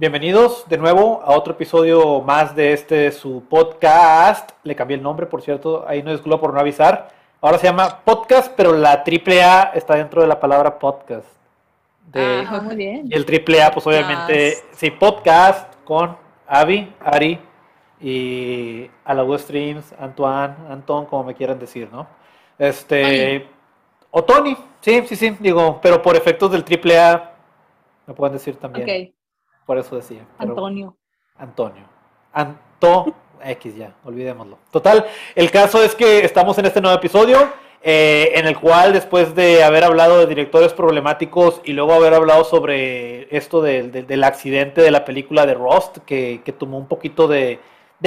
Bienvenidos de nuevo a otro episodio más de este su podcast. Le cambié el nombre, por cierto, ahí no Globo por no avisar. Ahora se llama podcast, pero la triple A está dentro de la palabra podcast. De, ah, muy bien. Y el triple A, pues obviamente, sí, podcast con Avi, Ari y Alago Streams, Antoine, Anton, como me quieran decir, ¿no? Este. O Tony, sí, sí, sí, digo, pero por efectos del triple A, me pueden decir también. Ok. Por eso decía. Antonio. Antonio. Anto X ya, olvidémoslo. Total, el caso es que estamos en este nuevo episodio. Eh, en el cual después de haber hablado de directores problemáticos y luego haber hablado sobre esto del accidente de la película de Rust, que, tomó un poquito de,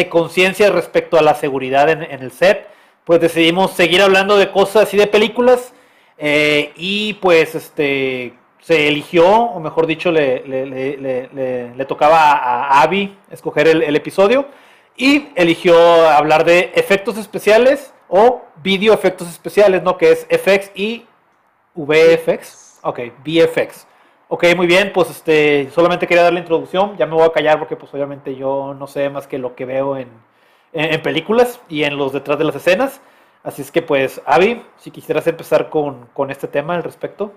conciencia respecto a la seguridad en, el set, pues decidimos seguir hablando de cosas y de películas. Eh, y pues este se eligió, o mejor dicho, le, le, tocaba a, Abby escoger el, episodio y eligió hablar de efectos especiales o video efectos especiales, ¿no? Que es FX y VFX. Ok, VFX. Ok, muy bien, pues este, solamente quería dar la introducción, ya me voy a callar porque pues obviamente yo no sé más que lo que veo en, en, películas y en los detrás de las escenas. Así es que pues, Abby, si quisieras empezar con, con este tema al respecto.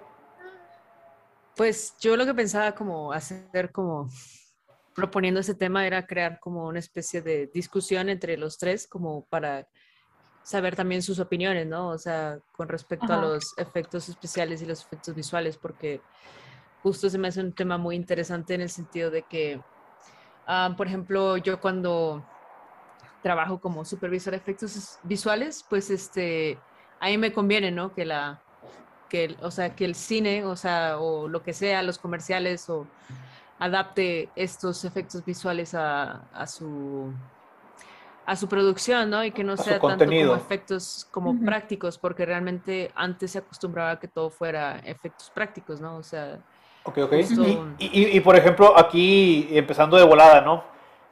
Pues yo lo que pensaba como hacer como proponiendo ese tema era crear como una especie de discusión entre los tres como para saber también sus opiniones, ¿no? O sea, con respecto a los efectos especiales y los efectos visuales, porque justo se me hace un tema muy interesante en el sentido de que, ah, por ejemplo, yo cuando trabajo como supervisor de efectos visuales, pues este, a mí me conviene, ¿no? Que la, que, o sea, que el cine, o sea, o lo que sea, los comerciales, o adapte estos efectos visuales a, a su a su producción, ¿no? Y que no sea tanto como efectos como prácticos, porque realmente antes se acostumbraba a que todo fuera efectos prácticos, ¿no? O sea... Ok, ok. Y, y, por ejemplo, aquí, empezando de volada, ¿no?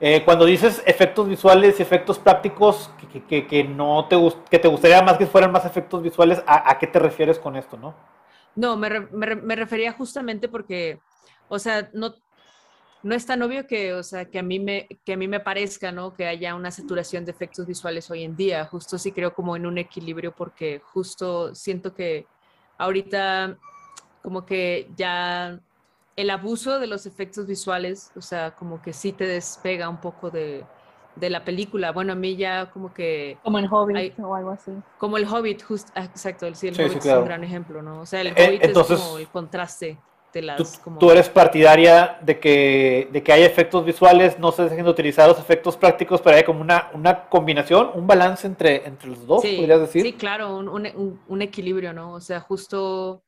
Eh, cuando dices efectos visuales y efectos prácticos que, que, no te, que te gustaría más que fueran más efectos visuales, ¿a, qué te refieres con esto, no? No, me, me, me, refería justamente porque, o sea, no, no es tan obvio que, o sea, que a mí me, que a mí me parezca, ¿no? Que haya una saturación de efectos visuales hoy en día. Justo sí creo como en un equilibrio porque justo siento que ahorita como que ya el abuso de los efectos visuales, o sea, como que sí te despega un poco de, la película. Bueno, a mí ya como que... Como el Hobbit o algo así. Como el Hobbit, just, ah, exacto, el, sí, el Hobbit es un gran ejemplo, ¿no? O sea, el eh, Hobbit es como el contraste. De las, tú, tú, eres partidaria de que, de que hay efectos visuales, no se dejen de utilizar los efectos prácticos, pero hay como una, una combinación, un balance entre, entre los dos, podrías decir. Sí, claro, un, un, un equilibrio, ¿no? O sea, justo,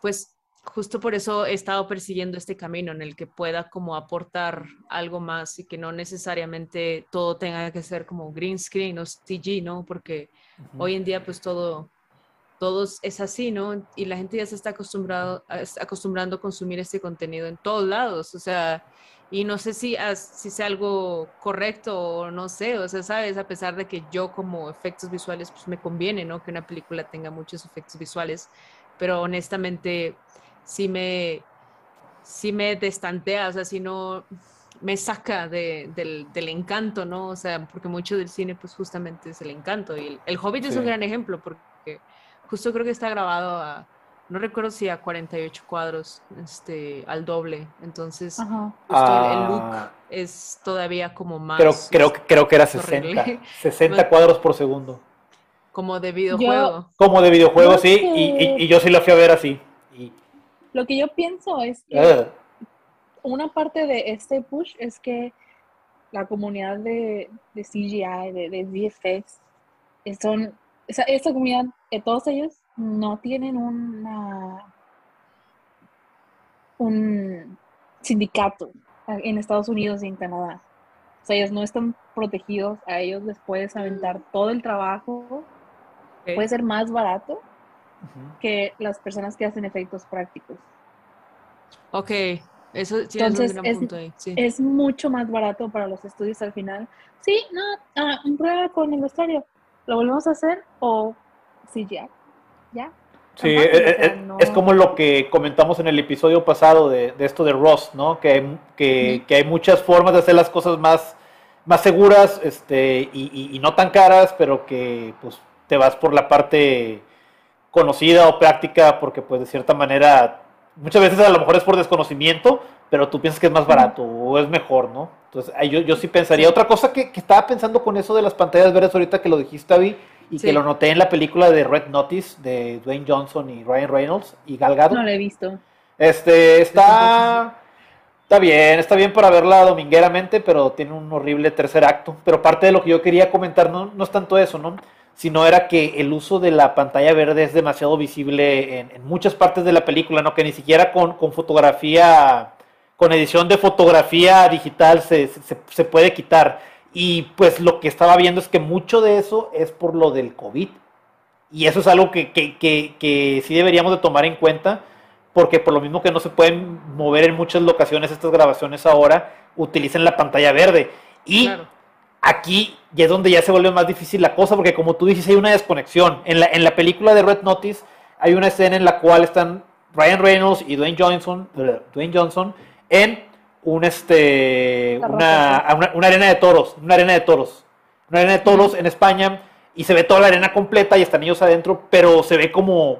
pues justo por eso he estado persiguiendo este camino en el que pueda como aportar algo más y que no necesariamente todo tenga que ser como green screen o CG, ¿no? Porque hoy en día pues todo, todo es así, ¿no? Y la gente ya se está acostumbrado, acostumbrando a consumir este contenido en todos lados, o sea, y no sé si, si sea algo correcto o no sé, o sea, sabes, a pesar de que yo como efectos visuales pues me conviene, ¿no? Que una película tenga muchos efectos visuales, pero honestamente sí me, sí me destantea, o sea, si no me saca del, del, encanto, ¿no? O sea, porque mucho del cine, pues justamente es el encanto. Y el, Hobbit es un gran ejemplo, porque justo creo que está grabado a, no recuerdo si a 48 cuadros, este, al doble. Entonces, justo el, look ah. es todavía como más. Pero creo, creo que era 60, 60 cuadros por segundo. Como de videojuego. como de videojuego, sí, y, y, yo sí lo fui a ver así. Lo que yo pienso es que ah. una parte de este push es que la comunidad de, CGI, de, de VFX, son, esa, esa comunidad, de todos ellos no tienen una, un sindicato en Estados Unidos y en Canadá. O sea, ellos no están protegidos, a ellos les puedes aventar todo el trabajo, puede ser más barato que las personas que hacen efectos prácticos. Ok, eso sí Entonces, es, un es, punto ahí. es mucho más barato para los estudios al final. Sí, no, uh, prueba con el vestuario. ¿Lo volvemos a hacer o sí, ya? ¿Ya? Sí, eh, eh, es, como lo que comentamos en el episodio pasado de, esto de Ross, ¿no? Que, que, hay muchas formas de hacer las cosas más, más seguras este, y, no tan caras, pero que pues te vas por la parte conocida o práctica porque pues de cierta manera muchas veces a lo mejor es por desconocimiento, pero tú piensas que es más barato o es mejor, ¿no? Entonces yo, yo sí pensaría. Otra cosa que, que, estaba pensando con eso de las pantallas verdes ahorita que lo dijiste, Abby, y que lo noté en la película de Red Notice de Dwayne Johnson y Ryan Reynolds y Gal Gadot. No la he visto. Este, está... Está bien, está bien para verla domingueramente, pero tiene un horrible tercer acto. Pero parte de lo que yo quería comentar no, no es tanto eso, ¿no? Sino era que el uso de la pantalla verde es demasiado visible en, muchas partes de la película, ¿no? Que ni siquiera con, con fotografía, con edición de fotografía digital se, se, se puede quitar. Y pues lo que estaba viendo es que mucho de eso es por lo del COVID. Y eso es algo que, que, que, sí deberíamos de tomar en cuenta, porque por lo mismo que no se pueden mover en muchas locaciones estas grabaciones ahora, utilicen la pantalla verde. Y aquí ya es donde ya se vuelve más difícil la cosa, porque como tú dices, hay una desconexión. En la, en la película de Red Notice hay una escena en la cual están Ryan Reynolds y Dwayne Johnson, Dwayne Johnson en un este una, una, arena de toros, una arena de toros, una arena de toros en España y se ve toda la arena completa y están ellos adentro, pero se ve como, o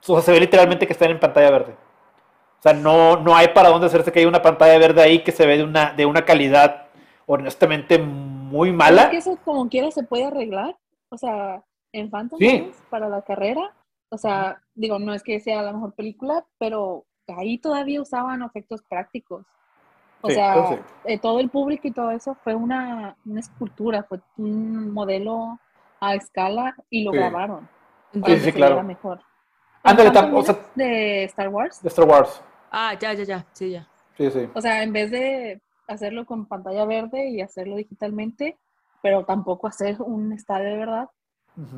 sea, se ve literalmente que están en pantalla verde. O sea, no, no hay para dónde hacerse que hay una pantalla verde ahí que se ve de una, de una calidad honestamente muy mala. Es que eso como quiera se puede arreglar, o sea, en Phantom para la carrera, o sea, digo, no es que sea la mejor película, pero ahí todavía usaban efectos prácticos. O sea, eh, todo el público y todo eso fue una, escultura, fue un modelo a escala y lo grabaron. sí, sí, claro. mejor. Ándale, o sea, de Star Wars. De Star Wars. Ah, ya, ya, ya, sí, ya. Sí, sí. O sea, en vez de hacerlo con pantalla verde y hacerlo digitalmente, pero tampoco hacer un estadio de verdad,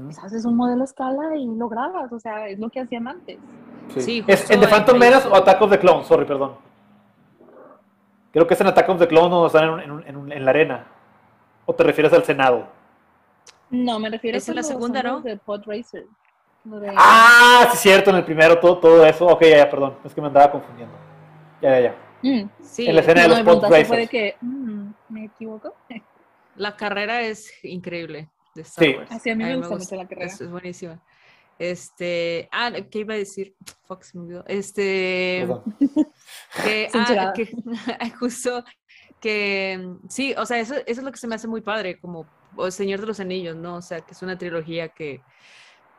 pues haces un modelo a escala y lo grabas. O sea, es lo que hacían antes. Sí, ¿Es en The Phantom Menace o Attack of the Clones? Sorry, perdón. Creo que es en Attack of the Clones donde están en, en, la arena. ¿O te refieres al Senado? No, me refiero a la segunda, ¿no? De Pod Racer. Ah, sí, cierto, en el primero todo, todo eso. Ok, ya, ya, perdón. Es que me andaba confundiendo. Ya, ya, ya. Mm, sí. En la escena de los Racers. Puede que, mm, ¿Me equivoco? La carrera es increíble de Star sí. Así a mí me, gusta mucho la carrera. Es, es buenísima. Este, ah, ¿qué iba a decir? Fox me olvidó. Este, que, ah, que, justo que, sí, o sea, eso, eso, es lo que se me hace muy padre, como El Señor de los Anillos, ¿no? O sea, que es una trilogía que,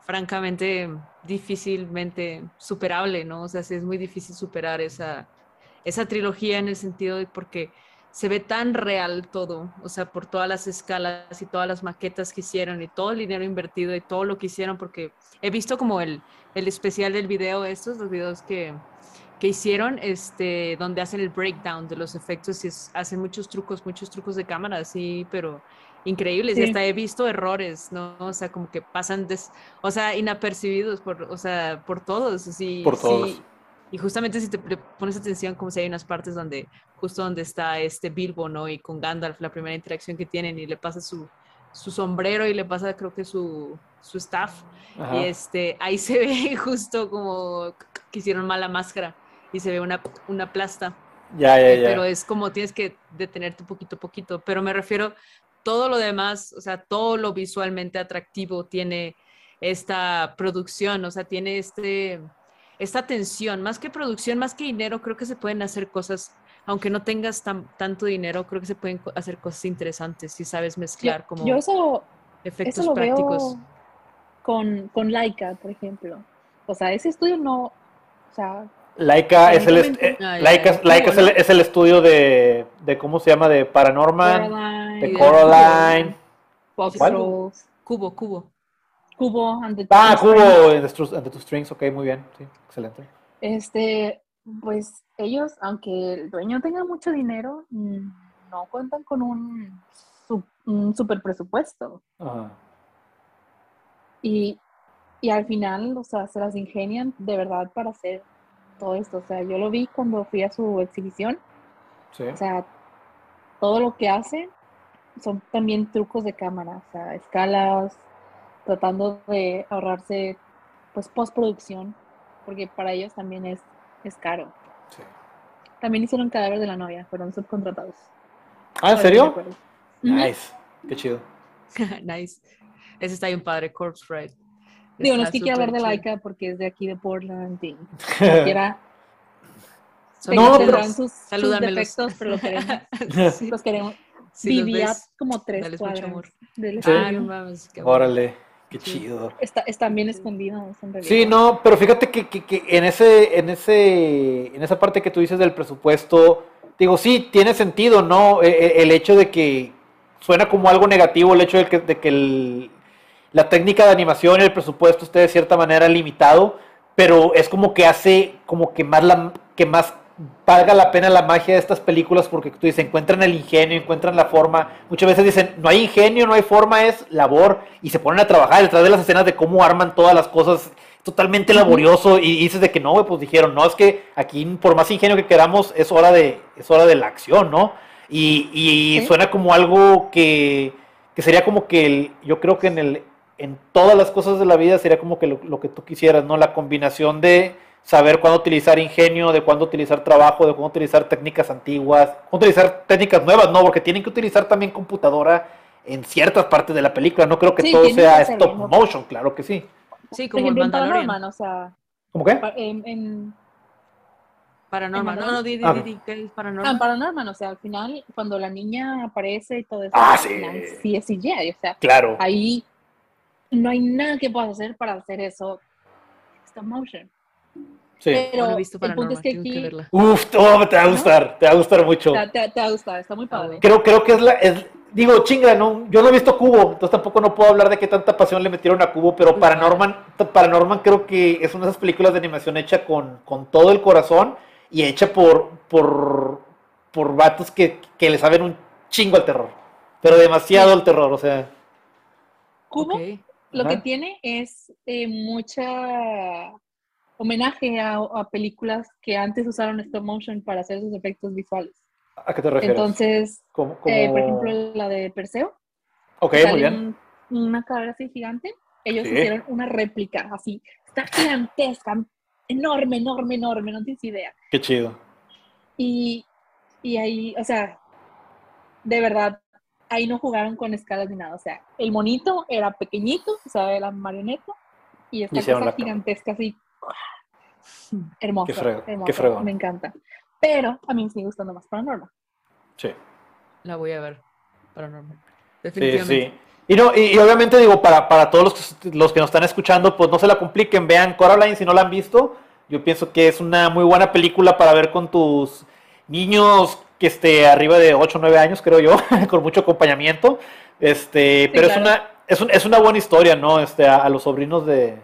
francamente, difícilmente superable, ¿no? O sea, sí es muy difícil superar esa, esa trilogía en el sentido de porque se ve tan real todo, o sea, por todas las escalas y todas las maquetas que hicieron y todo el dinero invertido y todo lo que hicieron, porque he visto como el, el especial del video, estos, los videos que, que hicieron, este, donde hacen el breakdown de los efectos y hacen muchos trucos, muchos trucos de cámara, así, pero increíbles. Y hasta he visto errores, ¿no? O sea, como que pasan, des, o sea, inapercibidos por, o sea, por todos. Así, por todos. Y justamente si te pones atención, como si hay unas partes donde, justo donde está este Bilbo, ¿no? Y con Gandalf, la primera interacción que tienen, y le pasa su, su sombrero y le pasa, creo que su, su staff. Y este, ahí se ve justo como que hicieron mala máscara y se ve una, una plasta. Ya, ya, ya. Pero es como tienes que detenerte poquito a poquito. Pero me refiero, todo lo demás, o sea, todo lo visualmente atractivo tiene esta producción, o sea, tiene este esta tensión, más que producción, más que dinero, creo que se pueden hacer cosas, aunque no tengas tanto dinero, creo que se pueden hacer cosas interesantes si sabes mezclar como yo eso, efectos prácticos. con, con Laika, por ejemplo. O sea, ese estudio no, o sea, Laika es el, eh, ah, Laika, es, el, es, el, estudio de, de, ¿cómo se llama? De Paranormal, de Coraline. Cubo, Cubo. Cubo and Ah, Cubo and the, Two Strings, ok, muy bien, sí, excelente. Este, pues ellos, aunque el dueño tenga mucho dinero, no cuentan con un, super presupuesto. Y, y al final, o sea, se las ingenian de verdad para hacer todo esto. O sea, yo lo vi cuando fui a su exhibición. Sí. O sea, todo lo que hacen son también trucos de cámara, o sea, escalas, tratando de ahorrarse pues postproducción, porque para ellos también es, es caro. También hicieron Cadáver de la Novia, fueron subcontratados. Ah, ¿en serio? Nice, qué chido. nice. Ese está bien padre, Corpse Ride. Digo, no es que quiera hablar de Laika porque es de aquí de Portland y no, pero sus, sus defectos, pero lo queremos. sí. Los queremos. Sí, Vivía como tres cuadras del ah, no mames, Órale, qué chido. Está, están bien escondidos en realidad. Sí, no, pero fíjate que, que, que, en ese, en ese, en esa parte que tú dices del presupuesto, digo, sí, tiene sentido, ¿no? El, e, el hecho de que suena como algo negativo el hecho de que, de que el, la técnica de animación y el presupuesto esté de cierta manera limitado, pero es como que hace como que más la, que más valga la pena la magia de estas películas porque tú dices, encuentran el ingenio, encuentran la forma. Muchas veces dicen, no hay ingenio, no hay forma, es labor. Y se ponen a trabajar detrás de las escenas de cómo arman todas las cosas totalmente laborioso. Y dices de que no, pues dijeron, no, es que aquí por más ingenio que queramos, es hora de, es hora de la acción, ¿no? Y, suena como algo que, que sería como que el, yo creo que en el en todas las cosas de la vida sería como que lo, lo que tú quisieras, ¿no? La combinación de saber cuándo utilizar ingenio, de cuándo utilizar trabajo, de cuándo utilizar técnicas antiguas, cuándo utilizar técnicas nuevas, no, porque tienen que utilizar también computadora en ciertas partes de la película. No creo que todo sea stop motion, claro que sí. Sí, como en Paranorman, o sea. ¿Cómo qué? En, en Paranormal, no, no, di, di, ah. di, ¿qué es Paranormal? Ah, Paranormal, o sea, al final, cuando la niña aparece y todo eso, ah, sí. sí es CGI, o sea, claro. ahí no hay nada que puedas hacer para hacer eso stop motion. Sí. Pero no he visto el punto es que aquí... Que Uf, oh, te va a gustar, te va a gustar mucho. Te, te, va a gustar, está muy padre. Creo, creo que es la... Es, digo, chinga, no, yo no he visto Cubo, entonces tampoco no puedo hablar de qué tanta pasión le metieron a Cubo, pero Paranorman, Paranorman creo que es una de esas películas de animación hecha con, con todo el corazón y hecha por, por, por vatos que, que le saben un chingo al terror, pero demasiado al terror, o sea... Cubo lo que tiene es eh, mucha homenaje a, películas que antes usaron stop motion para hacer sus efectos visuales. ¿A qué te refieres? Entonces, eh, por ejemplo, la de Perseo. Ok, muy bien. una cabra así gigante. Ellos hicieron una réplica así. Está gigantesca, enorme, enorme, enorme, no tienes idea. Qué chido. Y, y ahí, o sea, de verdad, ahí no jugaron con escalas ni nada. O sea, el monito era pequeñito, o sea, era marioneta, y esta cosa gigantesca así. Hermoso. Qué frego, Me encanta. Pero a mí me sigue gustando más Paranormal. Sí. La voy a ver. Paranormal. Definitivamente. Sí, sí. Y, no, y, obviamente digo, para, para todos los que, los que nos están escuchando, pues no se la compliquen, vean Coraline si no la han visto. Yo pienso que es una muy buena película para ver con tus niños que esté arriba de 8 o 9 años, creo yo, con mucho acompañamiento. Este, pero es una es, es, una buena historia, ¿no? Este, a, los sobrinos de,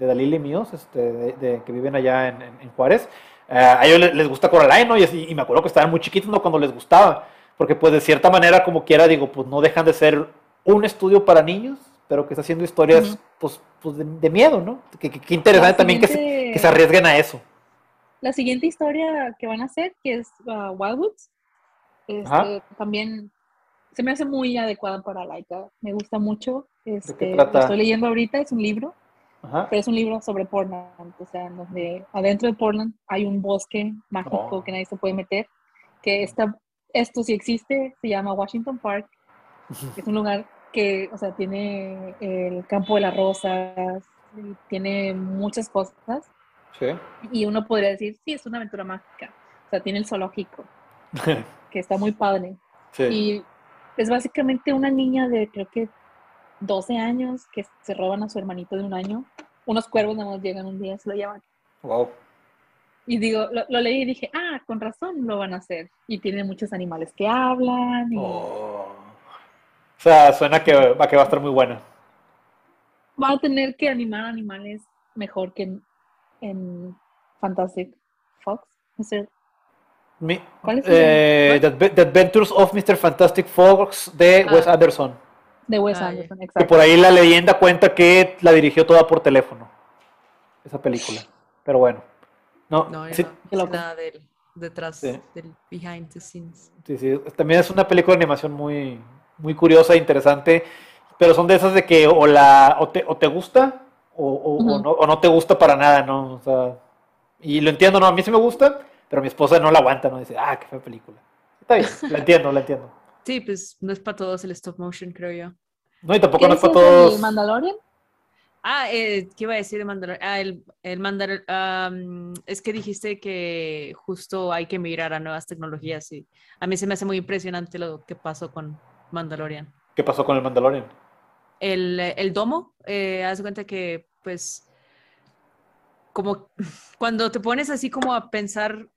de, Dalila y míos, este, de, que viven allá en, en, Juárez, eh, a ellos les, gusta Coraline, ¿no? Y, me acuerdo que estaban muy chiquitos, ¿no? Cuando les gustaba, porque pues de cierta manera, como quiera, digo, pues no dejan de ser un estudio para niños, pero que está haciendo historias, pues, pues de, miedo, ¿no? Qué que, interesante también que se, que se arriesguen a eso la siguiente historia que van a hacer, que es uh, Wildwoods, este, también se me hace muy adecuada para Laika. Me gusta mucho. Este, lo estoy leyendo ahorita, es un libro, pero es un libro sobre Portland, o sea, donde adentro de Portland hay un bosque mágico oh. que nadie se puede meter, que está, esto sí existe, se llama Washington Park, es un lugar que, o sea, tiene el campo de las rosas, tiene muchas cosas, y uno podría decir, sí, es una aventura mágica. O sea, tiene el zoológico, que está muy padre. Y es básicamente una niña de creo que 12 años que se roban a su hermanito de un año. Unos cuervos nada más llegan un día y se lo llevan. Wow. Y digo, lo, leí y dije, ah, con razón lo van a hacer. Y tiene muchos animales que hablan. Oh. O sea, suena que va, que va a estar muy buena. Va a tener que animar animales mejor que en Fantastic Fox. ¿Cuál es eh, The, Adventures of Mr. Fantastic Fox de ah. Wes Anderson. De Wes ah, Anderson, exacto. Y por ahí la leyenda cuenta que la dirigió toda por teléfono. Esa película. Pero bueno. No, no, sí. nada del, detrás del behind the scenes. Sí, sí. También es una película de animación muy, muy curiosa e interesante. Pero son de esas de que o, la, o, te, o te gusta o, no, o, no, te gusta para nada, ¿no? O sea, y lo entiendo, no, a mí sí me gusta, pero mi esposa no la aguanta, ¿no? Dice, ah, qué fea película. Está bien, la entiendo, la entiendo. Sí, pues no es para todos el stop motion, creo yo. No, y tampoco no es para todos. ¿El Mandalorian? Ah, eh, ¿qué iba a decir de Mandalorian? Ah, el, el Mandalorian. es que dijiste que justo hay que mirar a nuevas tecnologías y a mí se me hace muy impresionante lo que pasó con Mandalorian. ¿Qué pasó con el Mandalorian? El, el domo, eh, haz cuenta que, pues, como cuando te pones así como a pensar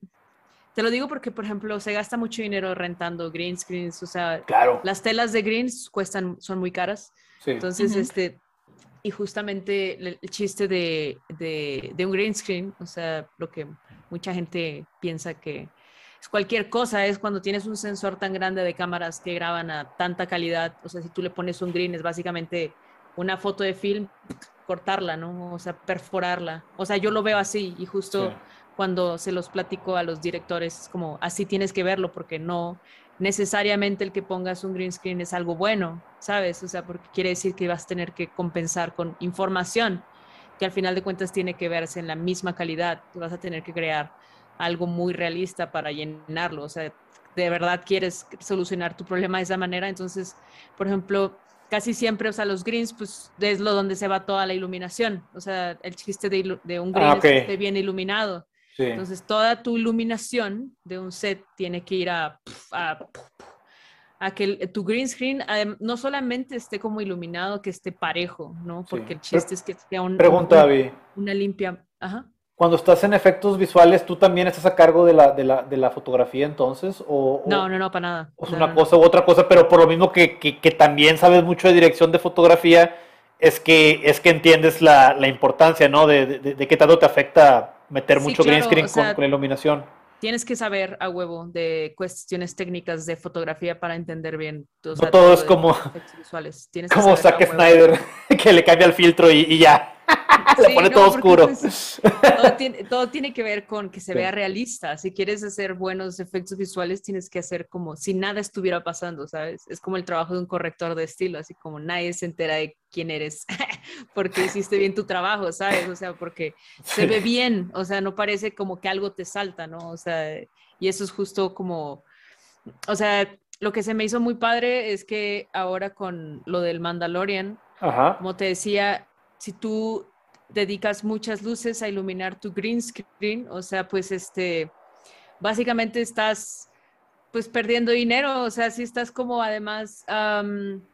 te lo digo porque, por ejemplo, se gasta mucho dinero rentando green screens, o sea, claro. las telas de greens cuestan, son muy caras. Entonces, este, y justamente el, chiste de, de, un green screen, o sea, lo que mucha gente piensa que es cualquier cosa, es cuando tienes un sensor tan grande de cámaras que graban a tanta calidad, o sea, si tú le pones un green es básicamente una foto de film, cortarla, ¿no? O sea, perforarla. O sea, yo lo veo así y justo cuando se los platico a los directores, como así tienes que verlo porque no necesariamente el que pongas un green screen es algo bueno, ¿sabes? O sea, porque quiere decir que vas a tener que compensar con información que al final de cuentas tiene que verse en la misma calidad, vas a tener que crear algo muy realista para llenarlo, o sea, de verdad quieres solucionar tu problema de esa manera, entonces, por ejemplo, casi siempre, o sea, los greens, pues es lo donde se va toda la iluminación, o sea, el chiste de, de un green ah, es que esté bien iluminado, entonces, toda tu iluminación de un set tiene que ir a, a, que tu green screen no solamente esté como iluminado, que esté parejo, ¿no? Porque el chiste es que sea un, Pregunta, una limpia. Ajá. Cuando estás en efectos visuales, ¿tú también estás a cargo de la, de la, de la fotografía entonces? O, no, no, no, para nada. O es una cosa u otra cosa, pero por lo mismo que, que, que, también sabes mucho de dirección de fotografía, es que, es que entiendes la, la importancia, ¿no? De, de, de, qué tanto te afecta meter mucho green screen con, con, iluminación. Tienes que saber a huevo de cuestiones técnicas de fotografía para entender bien. no todo, es como, como Zack Snyder, que le cambia el filtro y, y ya. Se pone todo oscuro. Pues, todo, tiene, que ver con que se vea realista. Si quieres hacer buenos efectos visuales, tienes que hacer como si nada estuviera pasando, ¿sabes? Es como el trabajo de un corrector de estilo, así como nadie se entera de quién eres porque hiciste bien tu trabajo, ¿sabes? O sea, porque se ve bien, o sea, no parece como que algo te salta, ¿no? O sea, y eso es justo como, o sea, lo que se me hizo muy padre es que ahora con lo del Mandalorian, como te decía, si tú dedicas muchas luces a iluminar tu green screen, o sea, pues este, básicamente estás pues perdiendo dinero, o sea, si estás como además...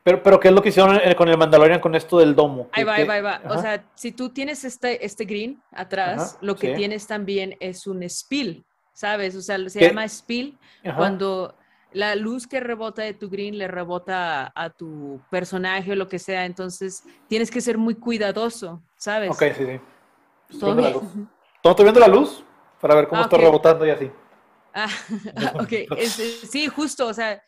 pero, pero, ¿qué es lo que hicieron con el Mandalorian con esto del domo? Ahí va, ahí va, ahí va. O sea, si tú tienes este, este green atrás, lo que tienes también es un spill, ¿sabes? O sea, se llama spill cuando la luz que rebota de tu green le rebota a, tu personaje o lo que sea, entonces tienes que ser muy cuidadoso, ¿sabes? Ok, sí, sí. ¿Todo estoy viendo la luz para ver cómo ah, está rebotando y así. Ah, ok, sí, justo, o sea,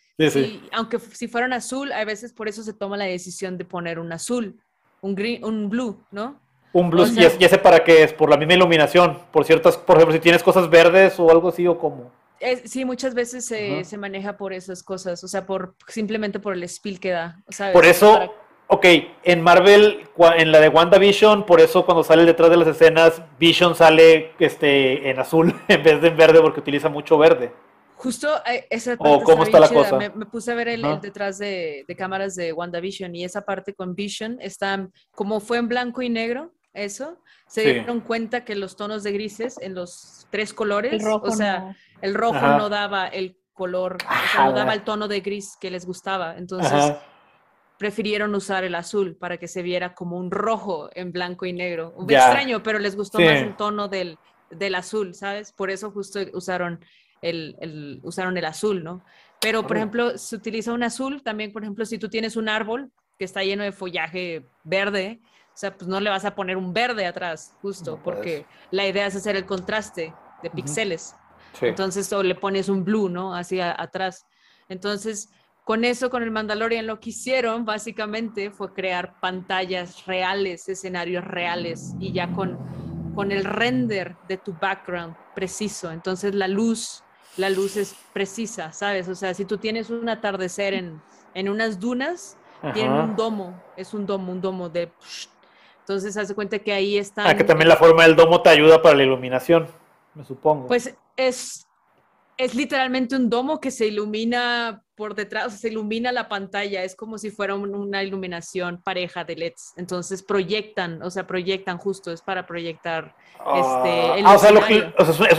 aunque si fueran azul, a veces por eso se toma la decisión de poner un azul, un green, un blue, ¿no? Un blue, y, ese para qué es, por la misma iluminación, por ciertas, por ejemplo, si tienes cosas verdes o algo así o como sí, muchas veces se, maneja por esas cosas, o sea, por simplemente por el spill que da. Por eso, ok, en Marvel, en la de WandaVision, por eso cuando sale detrás de las escenas, Vision sale este, en azul en vez de en verde porque utiliza mucho verde. Justo eh, esa parte. ¿O cómo está la cosa? Me, puse a ver el, detrás de, de, cámaras de WandaVision y esa parte con Vision está, como fue en blanco y negro, eso, se dieron cuenta que los tonos de grises en los tres colores, o sea, el rojo no daba el color, o sea, no daba el tono de gris que les gustaba. Entonces, prefirieron usar el azul para que se viera como un rojo en blanco y negro. Un extraño, pero les gustó más el tono del, del, azul, ¿sabes? Por eso justo usaron el, el, usaron el azul, ¿no? Pero, por ejemplo, se utiliza un azul también, por ejemplo, si tú tienes un árbol que está lleno de follaje verde, o sea, pues no le vas a poner un verde atrás, justo, porque la idea es hacer el contraste de píxeles. Entonces, o le pones un blue, ¿no? Hacia atrás. Entonces, con eso, con el Mandalorian, lo que hicieron básicamente fue crear pantallas reales, escenarios reales, y ya con, con el render de tu background preciso. Entonces, la luz, la luz es precisa, ¿sabes? O sea, si tú tienes un atardecer en, en unas dunas, tiene un domo, es un domo, un domo de Entonces, hace cuenta que ahí está. Ah, que también la forma del domo te ayuda para la iluminación, me supongo. Pues es, es literalmente un domo que se ilumina por detrás, o sea, se ilumina la pantalla, es como si fuera una iluminación pareja de LEDs. Entonces proyectan, o sea, proyectan justo, es para proyectar este, el ah, o sea,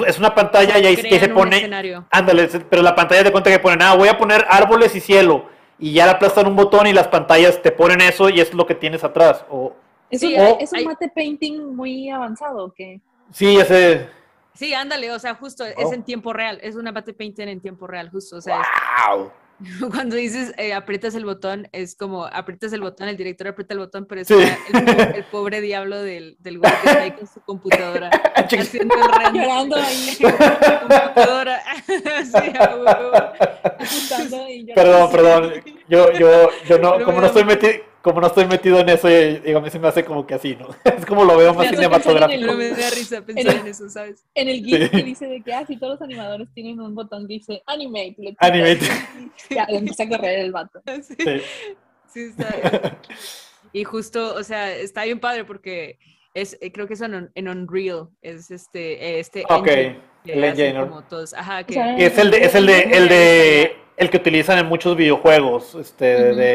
es, una pantalla y ahí se pone. Ándale, pero la pantalla te cuenta que ponen, ah, voy a poner árboles y cielo. Y ya le aplastan un botón y las pantallas te ponen eso y es lo que tienes atrás. O, ¿Es, un, ¿es un mate painting muy avanzado que Sí, ese. Sí, ándale, o sea, justo es en tiempo real, es una mate painting en tiempo real, justo, o sea, wow. Cuando dices eh, aprietas el botón, es como aprietas el botón, el director aprieta el botón, pero es el, pobre diablo del, del güey que está ahí con su computadora haciendo el. Llorando ahí con su computadora. sí, perdón, perdón. Yo, yo, yo no, como no estoy metido como no estoy metido en eso, digo, a mí se me hace como que así, ¿no? Es como lo veo más cinematográfico. No me da risa pensar en, eso, ¿sabes? En el GIF que dice de que, ah, si todos los animadores tienen un botón que dice animate. animate. Ya, empieza a correr el vato. Sí, sí. sí está. Y justo, o sea, está bien padre porque es, eh, creo que es en, en Unreal, es este, este Ok, el engine. Como todos, ajá, que, es el de, es el de, el de el que utilizan en muchos videojuegos este,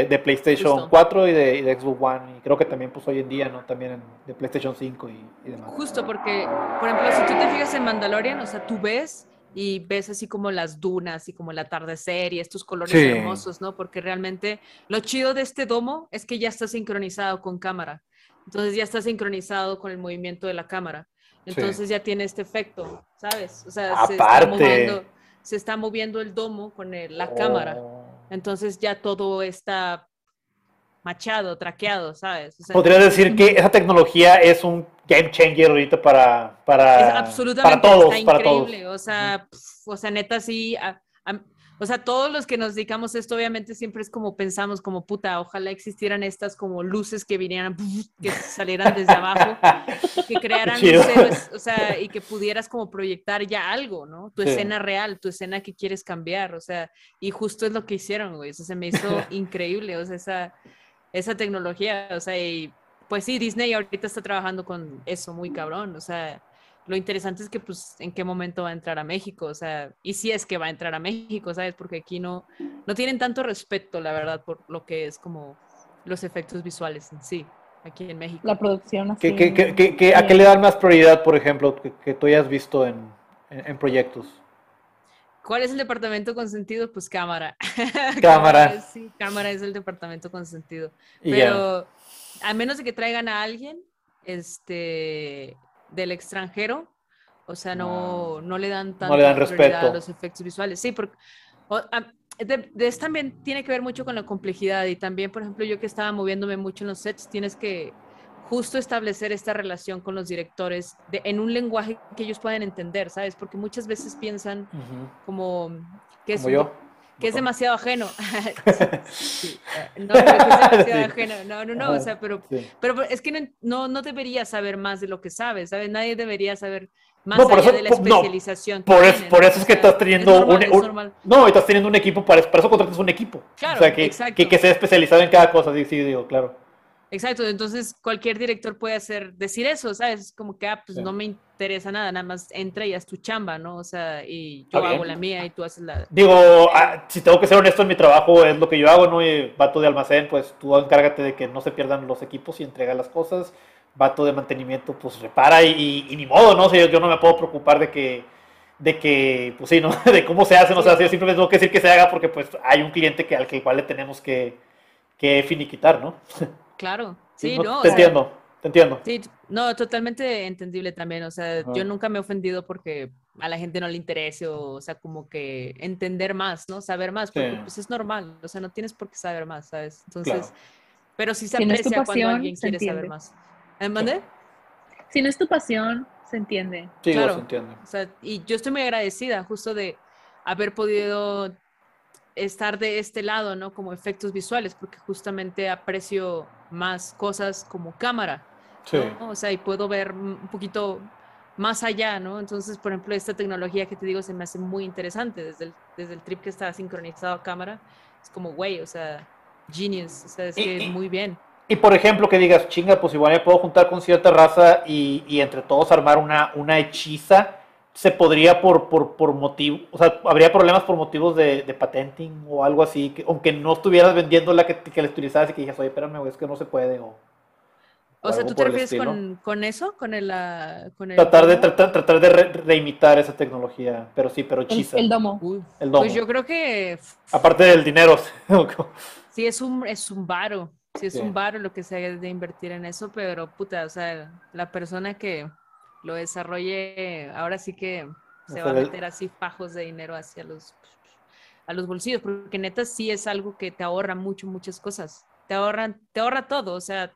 de, PlayStation 4 y de, Xbox One. Y creo que también pues hoy en día, ¿no? También de PlayStation 5 y, demás. Justo porque, por ejemplo, si tú te fijas en Mandalorian, o sea, tú ves y ves así como las dunas y como el atardecer y estos colores hermosos, ¿no? Porque realmente lo chido de este domo es que ya está sincronizado con cámara. Entonces ya está sincronizado con el movimiento de la cámara. Entonces ya tiene este efecto, ¿sabes? O sea, se está moviendo se está moviendo el domo con la cámara. Oh. Entonces ya todo está machado, traqueado, ¿sabes? Podría decir que esa tecnología es un game changer ahorita para, para, absolutamente, para todos. Está increíble, o sea, o sea, neta sí, o sea, todos los que nos dedicamos a esto, obviamente siempre es como pensamos, como puta, ojalá existieran estas como luces que vinieran, que salieran desde abajo, que crearan luces, o sea, y que pudieras como proyectar ya algo, ¿no? Tu escena real, tu escena que quieres cambiar, o sea, y justo es lo que hicieron, güey, eso se me hizo increíble, o sea, esa, esa tecnología, o sea, y pues sí, Disney ahorita está trabajando con eso muy cabrón, o sea, lo interesante es que, pues, en qué momento va a entrar a México, o sea, y si es que va a entrar a México, ¿sabes? Porque aquí no, no tienen tanto respeto, la verdad, por lo que es como los efectos visuales en sí, aquí en México. La producción así. ¿Qué, a qué le dan más prioridad, por ejemplo, que, tú hayas visto en, proyectos? ¿Cuál es el departamento consentido? Pues cámara. Cámara. sí, cámara es el departamento consentido. Pero a menos de que traigan a alguien, este, del extranjero, o sea, no, no le dan tanto respeto a los efectos visuales. Sí, porque de, también tiene que ver mucho con la complejidad y también, por ejemplo, yo que estaba moviéndome mucho en los sets, tienes que justo establecer esta relación con los directores de, en un lenguaje que ellos puedan entender, ¿sabes? Porque muchas veces piensan como que es yo que es demasiado ajeno. No, pero que es demasiado ajeno. No, no, no, o sea, pero, pero es que no, no deberías saber más de lo que sabes, ¿sabes? Nadie debería saber más allá de la especialización. por, por, eso es que estás teniendo un, No, estás teniendo un equipo, para, para eso contratas un equipo. Claro, o sea, que, que, que sea especializado en cada cosa, sí, sí, digo, claro. Exacto, entonces cualquier director puede hacer, decir eso, ¿sabes? Como que, ah, pues no me interesa nada, nada más entra y haz tu chamba, ¿no? O sea, y yo hago la mía y tú haces la... Digo, ah, si tengo que ser honesto en mi trabajo, es lo que yo hago, ¿no? Y vato de almacén, pues tú encárgate de que no se pierdan los equipos y entrega las cosas. Vato de mantenimiento, pues repara y, ni modo, ¿no? O sea, yo, no me puedo preocupar de que, de que, pues sí, ¿no? De cómo se hace, no sé, yo simplemente tengo que decir que se haga porque pues hay un cliente que, al que igual le tenemos que, que finiquitar, ¿no? Claro, sí, no. te entiendo, te entiendo. Sí, no, totalmente entendible también. O sea, yo nunca me he ofendido porque a la gente no le interese o, sea, como que entender más, ¿no? Saber más, porque pues es normal, o sea, no tienes por qué saber más, ¿sabes? Entonces, pero sí se aprecia cuando alguien quiere saber más. ¿Me mandé? Si no es tu pasión, se entiende. Sí, claro. se entiende. O sea, y yo estoy muy agradecida justo de haber podido estar de este lado, ¿no? Como efectos visuales, porque justamente aprecio más cosas como cámara. Sí. O sea, y puedo ver un poquito más allá, ¿no? Entonces, por ejemplo, esta tecnología que te digo se me hace muy interesante desde el, desde el trip que está sincronizado a cámara. Es como, güey, o sea, genius, o sea, es que muy bien. Y por ejemplo, que digas, chinga, pues igual me puedo juntar con cierta raza y, y entre todos armar una, una hechiza, se podría por, por, por motivo, o sea, habría problemas por motivos de, de patenting o algo así, que, aunque no estuvieras vendiendo la que, que le utilizaras y que dijeras, oye, espérame, es que no se puede. O, O sea, algo ¿tú te el refieres con, con eso? ¿Con el, ah, con el Tratar de, domo? tratar, tratar de re- reimitar esa tecnología, pero sí, pero El, hechiza. el domo. Uy, el domo. Pues yo creo que Aparte del dinero. sí es un, es un varo. Sí es Sí. un varo lo que se ha de invertir en eso, pero puta, o sea, la persona que lo desarrolle ahora sí que se va a meter así fajos de dinero hacia los a los bolsillos, porque neta sí es algo que te ahorra mucho, muchas cosas. Te ahorran, te ahorra todo, o sea,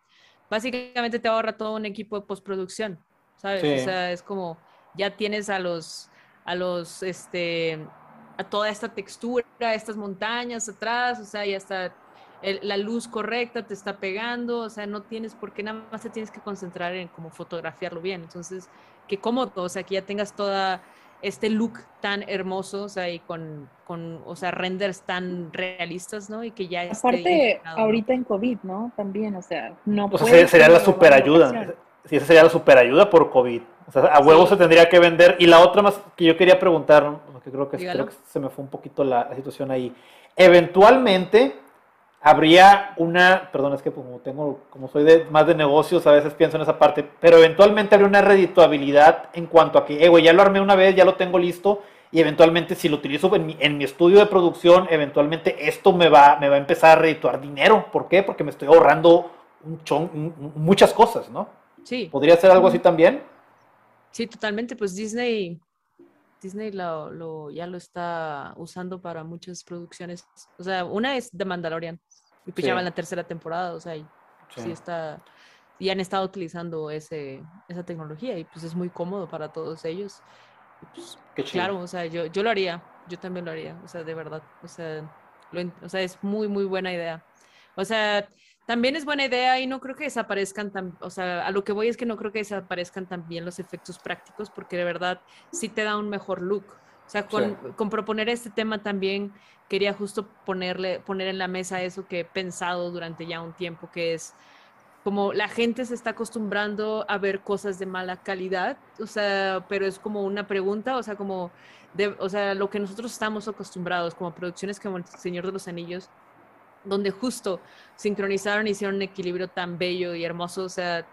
básicamente te ahorra todo un equipo de postproducción, ¿sabes? Sí. O sea, es como ya tienes a los, a los, este, a toda esta textura, estas montañas atrás, o sea, ya está el- la luz correcta, te está pegando, o sea, no tienes por qué nada más te tienes que concentrar en cómo fotografiarlo bien. Entonces, qué cómodo, o sea, que ya tengas toda este look tan hermoso, o sea, y con, con o sea, renders tan realistas, ¿no? Y que ya esté Aparte, ¿no? ahorita en COVID, ¿no? También, o sea, no O sea, sería, sería la como super robar ayuda. locación. Sí, esa sería la super ayuda por COVID. O sea, a huevo Sí. se tendría que vender. Y la otra más que yo quería preguntar, que creo que, creo que se me fue un poquito la, la situación ahí. Eventualmente habría una, perdón, es que como tengo, como soy de, más de negocios, a veces pienso en esa parte, pero eventualmente habría una redituabilidad en cuanto a que, eh, güey, ya lo armé una vez, ya lo tengo listo, y eventualmente si lo utilizo en mi, en mi estudio de producción, eventualmente esto me va, me va a empezar a redituar dinero. ¿Por qué? Porque me estoy ahorrando un chon- muchas cosas, ¿no? Sí, ¿Podría ser algo así también? sí, totalmente. Pues Disney, Disney lo, lo- ya lo está usando para muchas producciones. O sea, una es The Mandalorian. Y pues Sí. ya va en la tercera temporada, o sea, y sí, Sí. está. Y han estado utilizando ese, esa tecnología y pues es muy cómodo para todos ellos. Y, pues, Qué claro, o sea, yo, yo lo haría, yo también lo haría, o sea, de verdad. O sea, lo o sea, es muy, muy buena idea. O sea, también es buena idea y no creo que desaparezcan tan, o sea, a lo que voy es que no creo que desaparezcan también los efectos prácticos porque de verdad sí te da un mejor look. O sea, con, Sí. con proponer este tema también quería justo ponerle, poner en la mesa eso que he pensado durante ya un tiempo, que es como la gente se está acostumbrando a ver cosas de mala calidad, o sea, pero es como una pregunta, o sea, como, de, o sea, lo que nosotros estamos acostumbrados, como producciones como El Señor de los Anillos, donde justo sincronizaron y hicieron un equilibrio tan bello y hermoso, o sea,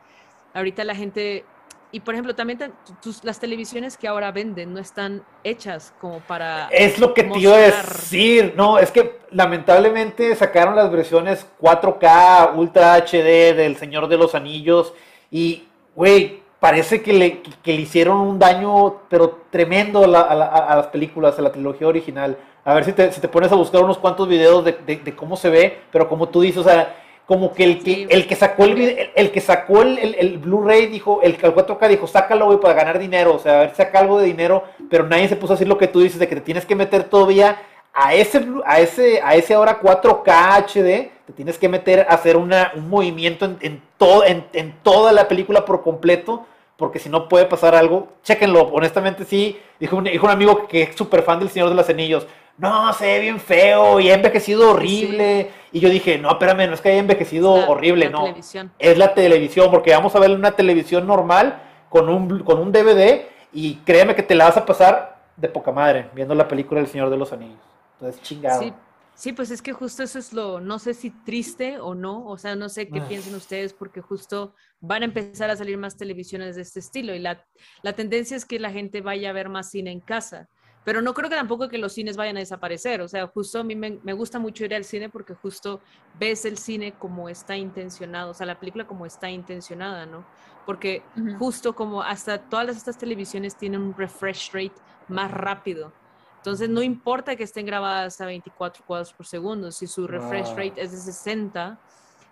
ahorita la gente, y por ejemplo, también tus- las televisiones que ahora venden no están hechas como para... Es lo que te iba a mostrar. decir. No, es que lamentablemente sacaron las versiones 4K, Ultra HD del Señor de los Anillos. Y, güey, parece que le, que, que le hicieron un daño, pero tremendo a, la- a la- a las películas, a la trilogía original. A ver si te, si te pones a buscar unos cuantos videos de, de- de cómo se ve, pero como tú dices, o sea, como que el que, Sí. el que sacó el, el, el que sacó el, el- el Blu-ray dijo, el, el 4K dijo, sácalo, güey, para ganar dinero, o sea, a ver, saca algo de dinero, pero nadie se puso a decir lo que tú dices, de que te tienes que meter todavía a ese, a ese, a ese ahora 4K HD, te tienes que meter a hacer una, un movimiento en, en, todo, en, en toda la película por completo, porque si no puede pasar algo, chéquenlo, honestamente sí, dijo un, dijo un amigo que es súper fan del Señor de los Anillos, no, se ve bien feo y ha envejecido horrible, y yo dije, no, espérame, no es que haya envejecido la- horrible, la no, televisión. es la televisión, porque vamos a ver una televisión normal con un, con un DVD y créeme que te la vas a pasar de poca madre viendo la película El Señor de los Anillos. Entonces, chingado. Sí, sí, pues es que justo eso es lo, no sé si triste o no, o sea, no sé qué Ah. piensan ustedes, porque justo van a empezar a salir más televisiones de este estilo y la, la tendencia es que la gente vaya a ver más cine en casa. Pero no creo que tampoco que los cines vayan a desaparecer. O sea, justo a mí me, me gusta mucho ir al cine porque justo ves el cine como está intencionado, o sea, la película como está intencionada, ¿no? Porque justo como hasta todas estas televisiones tienen un refresh rate más rápido. Entonces no importa que estén grabadas a 24 cuadros por segundo, si su refresh Wow. rate es de 60,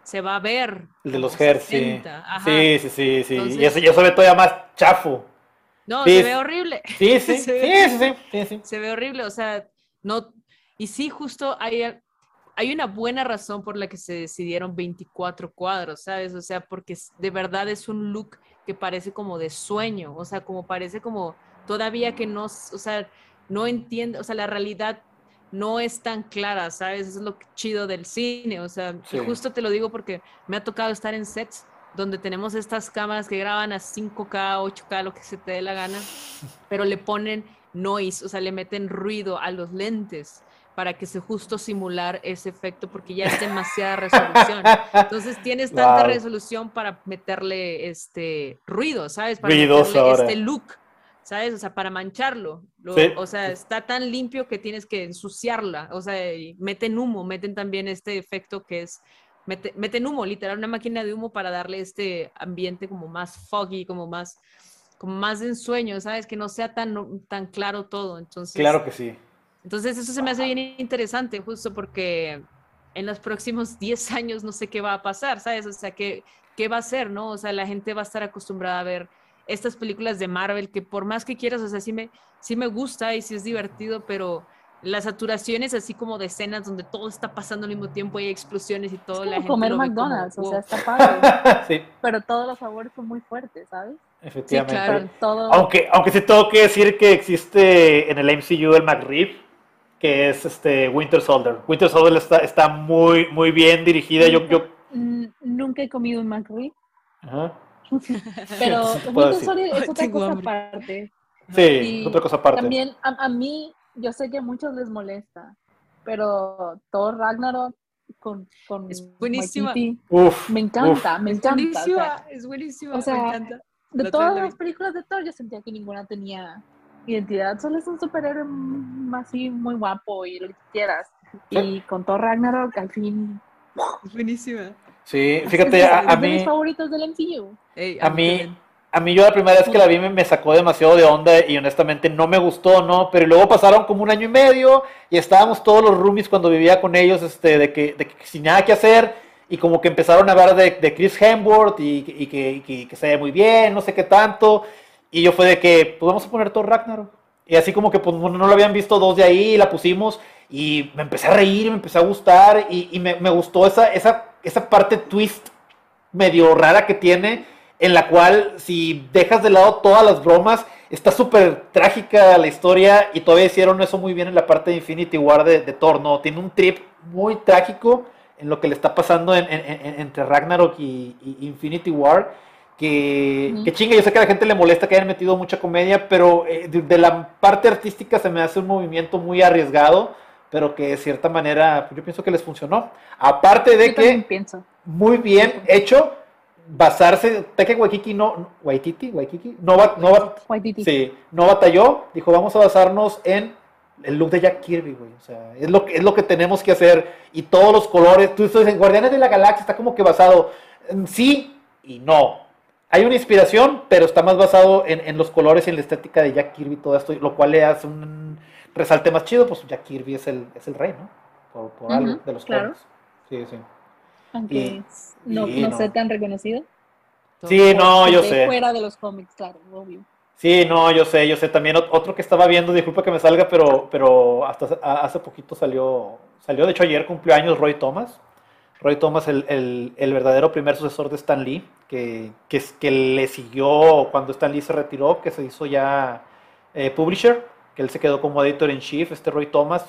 se va a ver. El de los hertz, sí. 60, ajá. Sí, sí, sí, sí. Entonces- y eso ya se ve todavía más chafo. No, Sí, se ve horrible. Sí, sí, sí, Se ve- sí. Se ve horrible, o sea, no. Y sí, justo hay, hay una buena razón por la que se decidieron 24 cuadros, ¿sabes? O sea, porque de verdad es un look que parece como de sueño, o sea, como parece como todavía que no, o sea, no entiende, o sea, la realidad no es tan clara, ¿sabes? Eso es lo chido del cine, o sea, y justo te lo digo porque me ha tocado estar en sets donde tenemos estas cámaras que graban a 5K, 8K, lo que se te dé la gana, pero le ponen noise, o sea, le meten ruido a los lentes para que se justo simular ese efecto porque ya es demasiada resolución. Entonces tienes tanta resolución para meterle este ruido, ¿sabes? Para meterle este look, ¿sabes? O sea, para mancharlo. O sea, está tan limpio que tienes que ensuciarla. O sea, meten humo, meten también este efecto que es meten humo, literal, una máquina de humo para darle este ambiente como más foggy, como más como más de ensueño, ¿sabes? Que no sea tan, tan claro todo. Entonces, claro que sí. Entonces eso se me hace bien interesante, justo porque en los próximos 10 años no sé qué va a pasar, ¿sabes? O sea, ¿qué, qué va a ser, no? O sea, la gente va a estar acostumbrada a ver estas películas de Marvel que por más que quieras, o sea, sí me, sí me gusta y sí es divertido, pero las saturaciones así como de escenas donde todo está pasando al mismo tiempo, hay explosiones y todo. Es la gente comer McDonald's, o sea, está padre. sí. Pero todos los sabores son muy fuertes, ¿sabes? Efectivamente. Sí, claro, todo... Aunque, aunque se tengo que decir que existe en el MCU el McRib, que es este Winter Soldier. Winter Soldier está, está muy, muy bien dirigida. Yo, yo... Nunca he comido un McRib. Ajá. Pero Winter Soldier es otra cosa aparte. Sí, otra cosa aparte. También a, mí, yo sé que a muchos les molesta, pero Thor Ragnarok con, con es buenísima. Uf, me encanta, me encanta. Buenísima, es buenísima, o sea, me encanta. De todas las películas de Thor, yo sentía que ninguna tenía identidad, solo es un superhéroe así muy guapo y lo que quieras. Y con todo Ragnarok, al fin. Buenísima. Sí, fíjate, a, a, mí. mis favoritos del MCU. a mí. A mí yo la primera vez que la vi me, sacó demasiado de onda y honestamente no me gustó, ¿no? Pero luego pasaron como un año y medio y estábamos todos los roomies cuando vivía con ellos, este, de que, sin nada que hacer y como que empezaron a hablar de, Chris Hemsworth y, y, que, y, que, se ve muy bien, no sé qué tanto. Y yo fue de que, pues vamos a poner todo Ragnarok. Y así como que pues, no lo habían visto dos de ahí, y la pusimos y me empecé a reír, me empecé a gustar y, me, gustó esa, esa, esa parte twist medio rara que tiene, en la cual si dejas de lado todas las bromas, está súper trágica la historia y todavía hicieron eso muy bien en la parte de Infinity War de, de Thor, ¿no? Tiene un trip muy trágico en lo que le está pasando entre Ragnarok y Infinity War que, que chinga, yo sé que a la gente le molesta que hayan metido mucha comedia, pero eh, de, la parte artística se me hace un movimiento muy arriesgado, pero que de cierta manera pues, yo pienso que les funcionó. Aparte de que pienso. muy bien hecho basarse, que Waikiki no, Waikiki, Waikiki, no, no, sí, no batalló, dijo vamos a basarnos en el look de Jack Kirby, güey, o sea, es lo, es lo que tenemos que hacer y todos los colores, tú dices, en Guardianes de la Galaxia está como que basado en sí y no, hay una inspiración, pero está más basado en, los colores y en la estética de Jack Kirby y todo esto, lo cual le hace un resalte más chido, pues Jack Kirby es el, es el rey, ¿no? Por, algo de los colores. Sí, sí. Aunque no, no, sea tan reconocido. Sí, no, yo sé. Fuera de los cómics, claro, obvio. Sí, no, yo sé, yo sé. También otro que estaba viendo, disculpa que me salga, pero, pero hasta hace poquito salió, salió, de hecho ayer cumplió años Roy Thomas. Roy Thomas, el, el, verdadero primer sucesor de Stan Lee, que, que, que, le siguió cuando Stan Lee se retiró, que se hizo ya eh, publisher, que él se quedó como editor in chief, este Roy Thomas,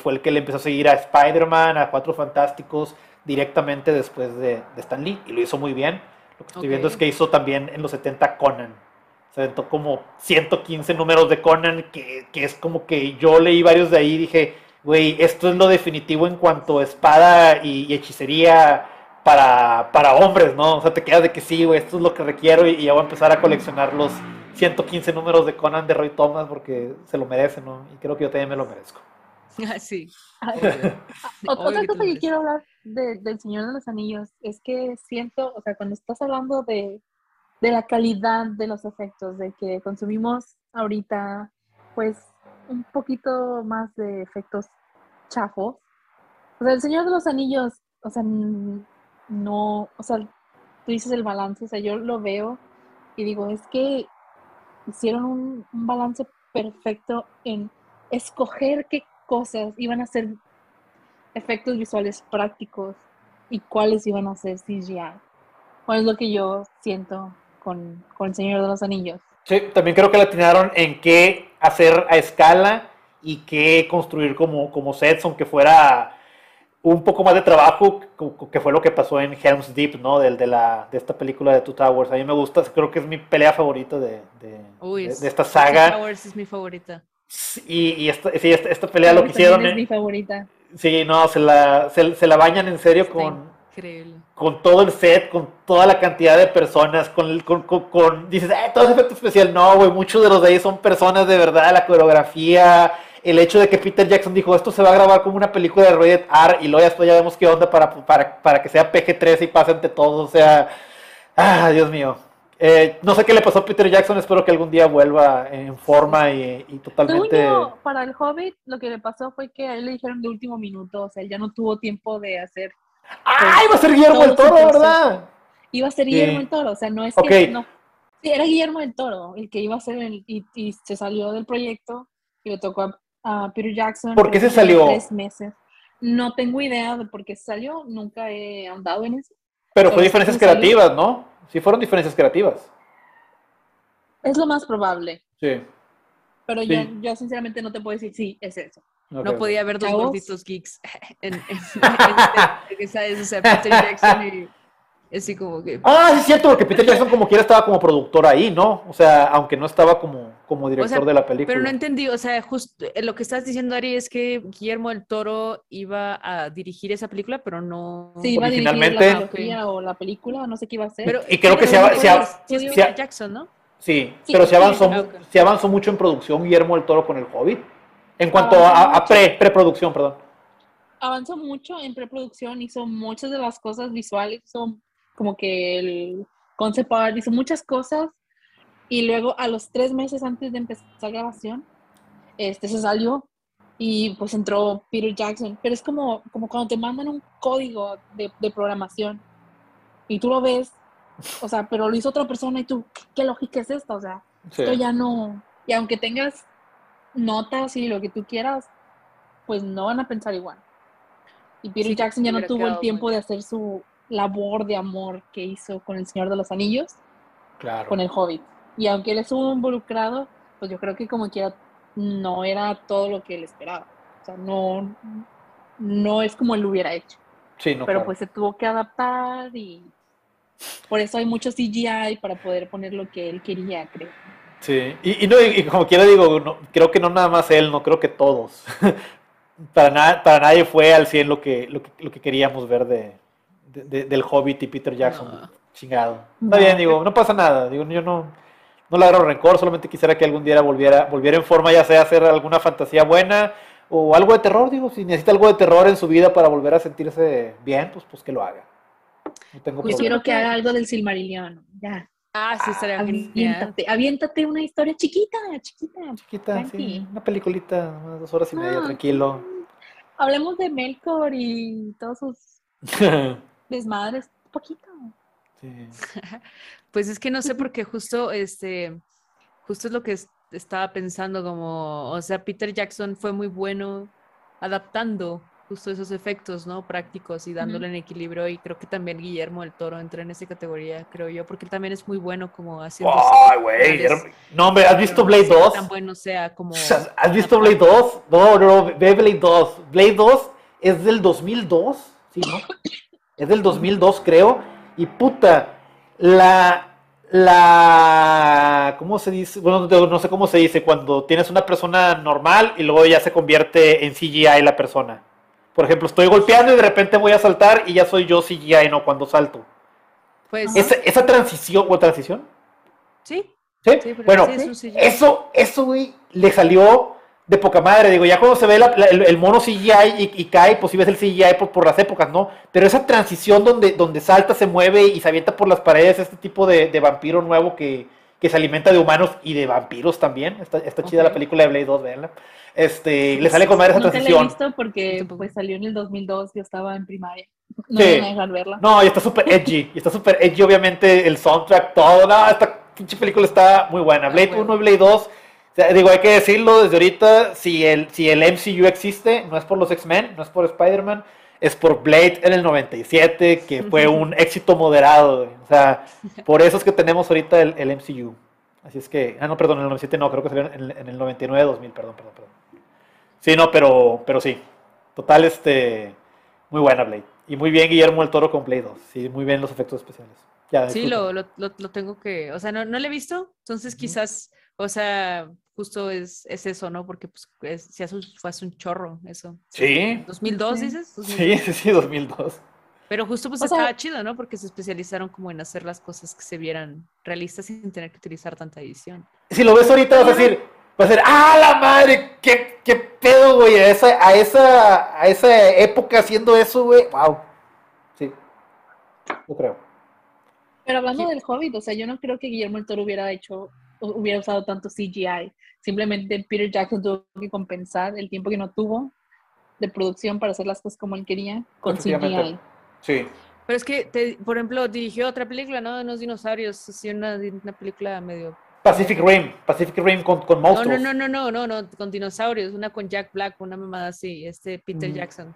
fue el que le empezó a seguir a Spider-Man, a Cuatro Fantásticos, directamente después de, de, Stan Lee, y lo hizo muy bien. Lo que estoy viendo es que hizo también en los 70 Conan. Se aventó como 115 números de Conan, que, que es como que yo leí varios de ahí y dije, güey, esto es lo definitivo en cuanto a espada y, hechicería para, para, hombres, ¿no? O sea, te quedas de que sí, güey, esto es lo que requiero y, ya voy a empezar a coleccionar los 115 números de Conan de Roy Thomas porque se lo merece, ¿no? Y creo que yo también me lo merezco. Ah, sí. Otra cosa que, quiero hablar del Señor de los Anillos es que siento, o sea, cuando estás hablando de, de la calidad de los efectos, de que consumimos ahorita, pues un poquito más de efectos chafos. O sea, el Señor de los Anillos, o sea, no, o sea, tú dices el balance, o sea, yo lo veo y digo, es que hicieron un, balance perfecto en escoger qué cosas iban a ser efectos visuales prácticos y cuáles iban a ser CGI. ¿Cuál es lo que yo siento con, con El Señor de los Anillos? Sí, también creo que le atinaron en qué hacer a escala y qué construir como, como sets, aunque fuera un poco más de trabajo, que fue lo que pasó en Helm's Deep, ¿no? De, de, la, de esta película de Two Towers. A mí me gusta, creo que es mi pelea favorita de, de, esta saga. Two Towers es mi favorita. Y, y esta, sí, esta, pelea lo que hicieron. Es mi favorita. Sí, no, se la, se, la bañan en serio con, con todo el set, con toda la cantidad de personas, con, con, con, dices, eh, todo ese efecto especial. No, güey, muchos de los de ahí son personas de verdad, la coreografía, el hecho de que Peter Jackson dijo, esto se va a grabar como una película de Rated R, y luego ya, ya vemos qué onda para, para, para que sea PG-13 y pase ante todos, o sea, ah, Dios mío. Eh, no sé qué le pasó a Peter Jackson, espero que algún día vuelva en forma y, totalmente... para el Hobbit lo que le pasó fue que a él le dijeron de último minuto, o sea, él ya no tuvo tiempo de hacer... ¡Ah, iba a ser Guillermo del Toro, verdad! Iba a ser Guillermo del Toro, o sea, no es que... No, sí, era Guillermo del Toro el que iba a ser el, y, y, se salió del proyecto y le tocó a, Peter Jackson. ¿Por qué se salió? Tres meses. No tengo idea de por qué salió, nunca he andado en eso. Pero fue diferencias creativas, ¿no? Sí, fueron diferencias creativas. Es lo más probable. Sí. Pero Yo, yo sinceramente no te puedo decir, sí, es eso. No podía haber dos gorditos geeks en, en, este, Peter Jackson y así como que... Ah, sí es cierto, porque Peter Jackson como quiera estaba como productor ahí, ¿no? O sea, aunque no estaba como, como director de la película. Pero no entendí, o sea, justo eh, lo que estás diciendo, Ari, es que Guillermo del Toro iba a dirigir esa película, pero no... Sí, iba a dirigir la película o la película, no sé qué iba a hacer. Pero, y creo que se, se, Jackson, ¿no? Sí, pero se avanzó, se avanzó mucho en producción Guillermo del Toro con el Hobbit. En cuanto a, pre, preproducción, perdón. Avanzó mucho en preproducción, hizo muchas de las cosas visuales, son como que el concept art, hizo muchas cosas y luego a los tres meses antes de empezar la grabación, este se salió y pues entró Peter Jackson. Pero es como, como cuando te mandan un código de, de programación y tú lo ves, o sea, pero lo hizo otra persona y tú, ¿qué, lógica es esta? O sea, esto ya no, y aunque tengas notas y lo que tú quieras, pues no van a pensar igual. Y Peter Jackson ya no tuvo el tiempo de hacer su labor de amor que hizo con el Señor de los Anillos, con el Hobbit. Y aunque él estuvo involucrado, pues yo creo que como quiera no era todo lo que él esperaba. O sea, no, no es como él lo hubiera hecho. Sí, no, Pero pues se tuvo que adaptar y por eso hay mucho CGI para poder poner lo que él quería, creo. Sí, y, no, y como quiera digo, creo que no nada más él, no creo que todos. para, para nadie fue al 100 lo que, lo que, lo que queríamos ver de, del Hobbit y Peter Jackson. Chingado. Está bien, digo, no pasa nada. Digo, yo no, no le agarro rencor, solamente quisiera que algún día volviera, volviera en forma, ya sea hacer alguna fantasía buena o algo de terror, digo, si necesita algo de terror en su vida para volver a sentirse bien, pues, pues que lo haga. No tengo yo quiero que haga algo del Silmarillion, ya. Ah, sí, estaría aviéntate, aviéntate una historia chiquita, chiquita. Chiquita, sí, una peliculita, dos horas y media, tranquilo. Hablemos de Melkor y todos sus desmadres, poquito. pues es que no sé porque justo este justo es lo que estaba pensando como, o sea, Peter Jackson fue muy bueno adaptando justo esos efectos, ¿no? Prácticos y dándole en equilibrio y creo que también Guillermo del Toro entra en esa categoría, creo yo, porque él también es muy bueno como haciendo... ¡Ay, güey! No, hombre, ¿has visto Blade 2? Tan bueno sea como... ¿Has visto Blade 2? No, no, ve Blade 2. Blade 2 es del 2002, ¿sí, no? Es del 2002, creo. Y puta, la, la, ¿cómo se dice? Bueno, no sé cómo se dice, cuando tienes una persona normal y luego ya se convierte en CGI la persona. Por ejemplo, estoy golpeando y de repente voy a saltar y ya soy yo CGI, ¿no? Cuando salto. Pues. Esa, esa transición, ¿o transición? Sí. ¿Sí? bueno, eso, eso, güey, le salió de poca madre. Digo, ya cuando se ve el, mono CGI y, cae, pues sí ves el CGI por, las épocas, ¿no? Pero esa transición donde, donde salta, se mueve y se avienta por las paredes, este tipo de, vampiro nuevo que, se alimenta de humanos y de vampiros también. Está, está chida la película de Blade 2, veanla. Este, le sale con madre esa transición. No la he visto porque pues, salió en el 2002, yo estaba en primaria. No sí. me verla. No, y está súper edgy. Y está súper edgy, obviamente, el soundtrack, todo. No, esta pinche película está muy buena. Blade 1 y Blade 2 digo, hay que decirlo desde ahorita, si el, si el MCU existe, no es por los X-Men, no es por Spider-Man, es por Blade en el 97, que fue un éxito moderado. O sea, por eso es que tenemos ahorita el, MCU. Así es que, ah, no, perdón, en el 97 no, creo que salió en, el 99-2000, perdón, perdón, perdón. Sí, no, pero, pero sí. Total, este. Muy buena Blade. Y muy bien Guillermo el Toro con Blade 2. Sí, muy bien los efectos especiales. Ya, sí, lo, lo, lo, tengo que. O sea, no, no lo he visto. Entonces, quizás. O sea, justo es, es eso, ¿no? Porque pues es, si fue hace un chorro eso. Sí. ¿2002 dices? Sí, sí, sí, 2002. Pero justo pues estaba chido, ¿no? Porque se especializaron como en hacer las cosas que se vieran realistas sin tener que utilizar tanta edición. Si lo ves ahorita vas a decir, vas a decir, ¡ah, la madre! ¿Qué, qué pedo, güey? A esa, a, esa, a esa época haciendo eso, güey. ¡Wow! Sí, yo creo. Pero hablando del Hobbit, o sea, yo no creo que Guillermo el Toro hubiera hecho, hubiera usado tanto CGI. Simplemente Peter Jackson tuvo que compensar el tiempo que no tuvo de producción para hacer las cosas como él quería con CGI. Sí. Pero es que, por ejemplo, dirigió otra película, ¿no? De unos dinosaurios, así una, una película medio... Pacific Rim, Pacific Rim con, con monstruos. No, no, no, no, no, no, con dinosaurios, una con Jack Black, una mamada así, este Peter mm. Jackson.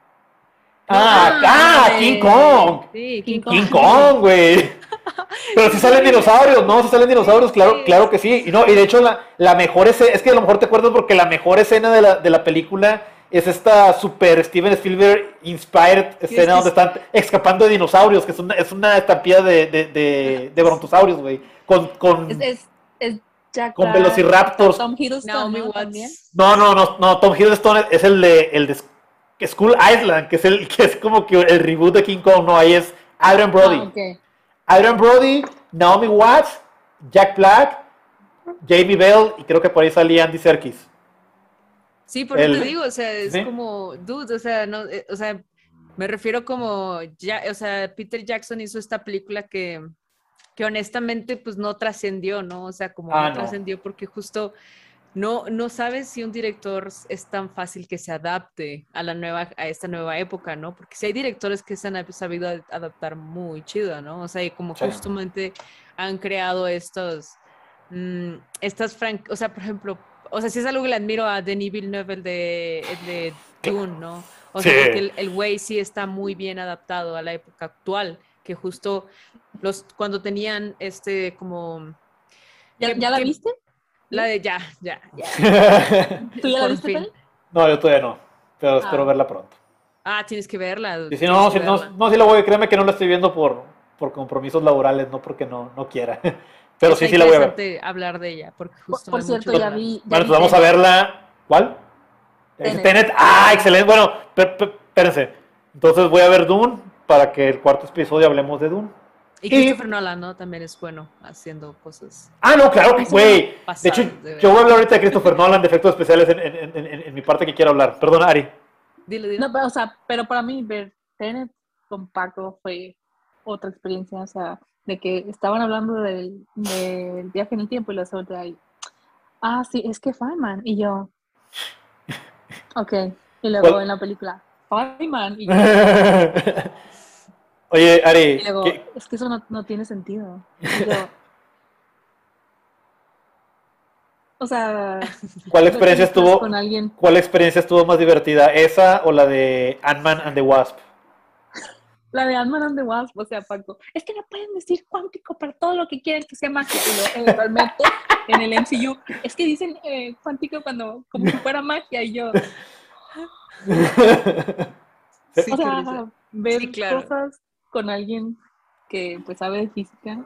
Ah, ah, ah King Kong. Sí, King, King Kong, güey. Pero si salen dinosaurios, ¿no? Si salen dinosaurios, claro, claro que sí. Y no, y de hecho la, la mejor escena, es que a lo mejor te acuerdas porque la mejor escena de la, de la película es esta super Steven Spielberg inspired escena donde están escapando de dinosaurios, que es una, es una estampida de, de, de, brontosaurios, güey. Con, con, es, es, con velociraptors. Tom Hiddleston, ¿no? No, no, no, no, Tom Hiddleston es el de, el de School Island, que es el que es como que el reboot de King Kong, no, ahí es Adrian Brody. Ah, okay. Adrian Brody, Naomi Watts, Jack Black, Jamie Bell y creo que por ahí salía Andy Serkis. Sí, por eso te digo, o sea, es como, dude, o sea, no, eh, o sea, me refiero como, ya, o sea, Peter Jackson hizo esta película que, que honestamente, pues no trascendió, ¿no? O sea, como ah, no, trascendió porque justo no, no sabes si un director es tan fácil que se adapte a la nueva, a esta nueva época, ¿no? Porque si hay directores que se han sabido adaptar muy chido, ¿no? O sea, y como justamente han creado estos, mm, estas franquicias, o sea, por ejemplo, o sea, si es algo que le admiro a Denis Villeneuve, el de, el de Dune, ¿no? O sea, porque el güey sí está muy bien adaptado a la época actual, que justo los, cuando tenían este como... ¿Ya, ¿ya la viste? La de ya, ya, ya. ¿Tú ya la viste, No, yo todavía no, pero espero ah. verla pronto. Ah, tienes que verla. si no, si no, no, sí la voy, créeme que no la estoy viendo por, por compromisos laborales, no porque no, no quiera. Pero sí, sí la voy a ver. hablar de ella, porque justo. Por, cierto, ya vi. bueno, pues vamos a verla. ¿Cuál? Tenet. Ah, excelente. Bueno, espérense. Entonces voy a ver Dune para que el cuarto episodio hablemos de Dune. Y Christopher Nolan, ¿no? También es bueno haciendo cosas. Ah, no, claro que, güey. De hecho, yo voy a hablar ahorita de Christopher Nolan, de efectos especiales en, en, en, en, mi parte que quiero hablar. Perdón, Ari. Dile, dile. No, pero, o sea, pero para mí ver Tenet con Paco fue otra experiencia. O sea, de que estaban hablando del, del viaje en el tiempo y la otra ahí. Ah, sí, es que Feynman. Y yo, ok. Y luego en la película, Feynman. Y yo, Oye, Ari. Y luego, es que eso no, no tiene sentido. Yo, o sea, ¿cuál experiencia estuvo con alguien? ¿Cuál experiencia estuvo más divertida, esa o la de Ant-Man and the Wasp? La de Ant-Man and the Wasp, o sea, Paco, es que no pueden decir cuántico para todo lo que quieren que sea mágico. Y realmente, en el MCU, es que dicen eh, cuántico cuando, como si fuera magia, y yo. o sea, ver cosas con alguien que pues sabe de física.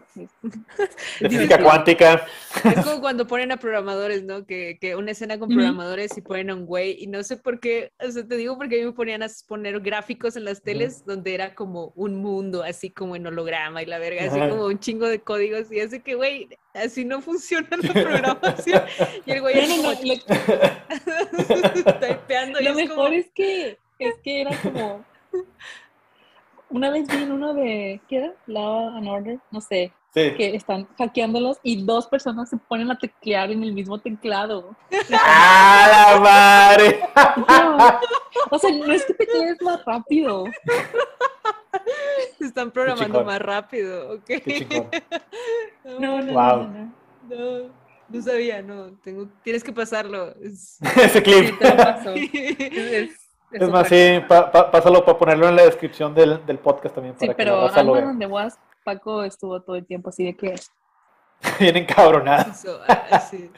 De física cuántica. Es como cuando ponen a programadores, ¿no? Que, que una escena con programadores y ponen a un güey y no sé por qué, o sea, te digo porque a mí me ponían a poner gráficos en las teles donde era como un mundo, así como en holograma y la verga, así como un chingo de códigos y así que, güey, así no funciona la programación. Y el güey no, no, Lo mejor es que, es que era como una vez vi en uno de, ¿qué era? Law and Order, no sé, que están hackeándolos y dos personas se ponen a teclear en el mismo teclado. ¡Ah, la madre! o sea, no es que teclees más rápido. Se están programando más rápido, ok. No, no, wow. no, no, no. sabía, no. Tengo, tienes que pasarlo. Ese clip. Es, es, más, sí, pásalo para ponerlo en la descripción del, del podcast también. Para sí, pero algo donde Was, Paco estuvo todo el tiempo así de que... Bien encabronado. Ah, sí.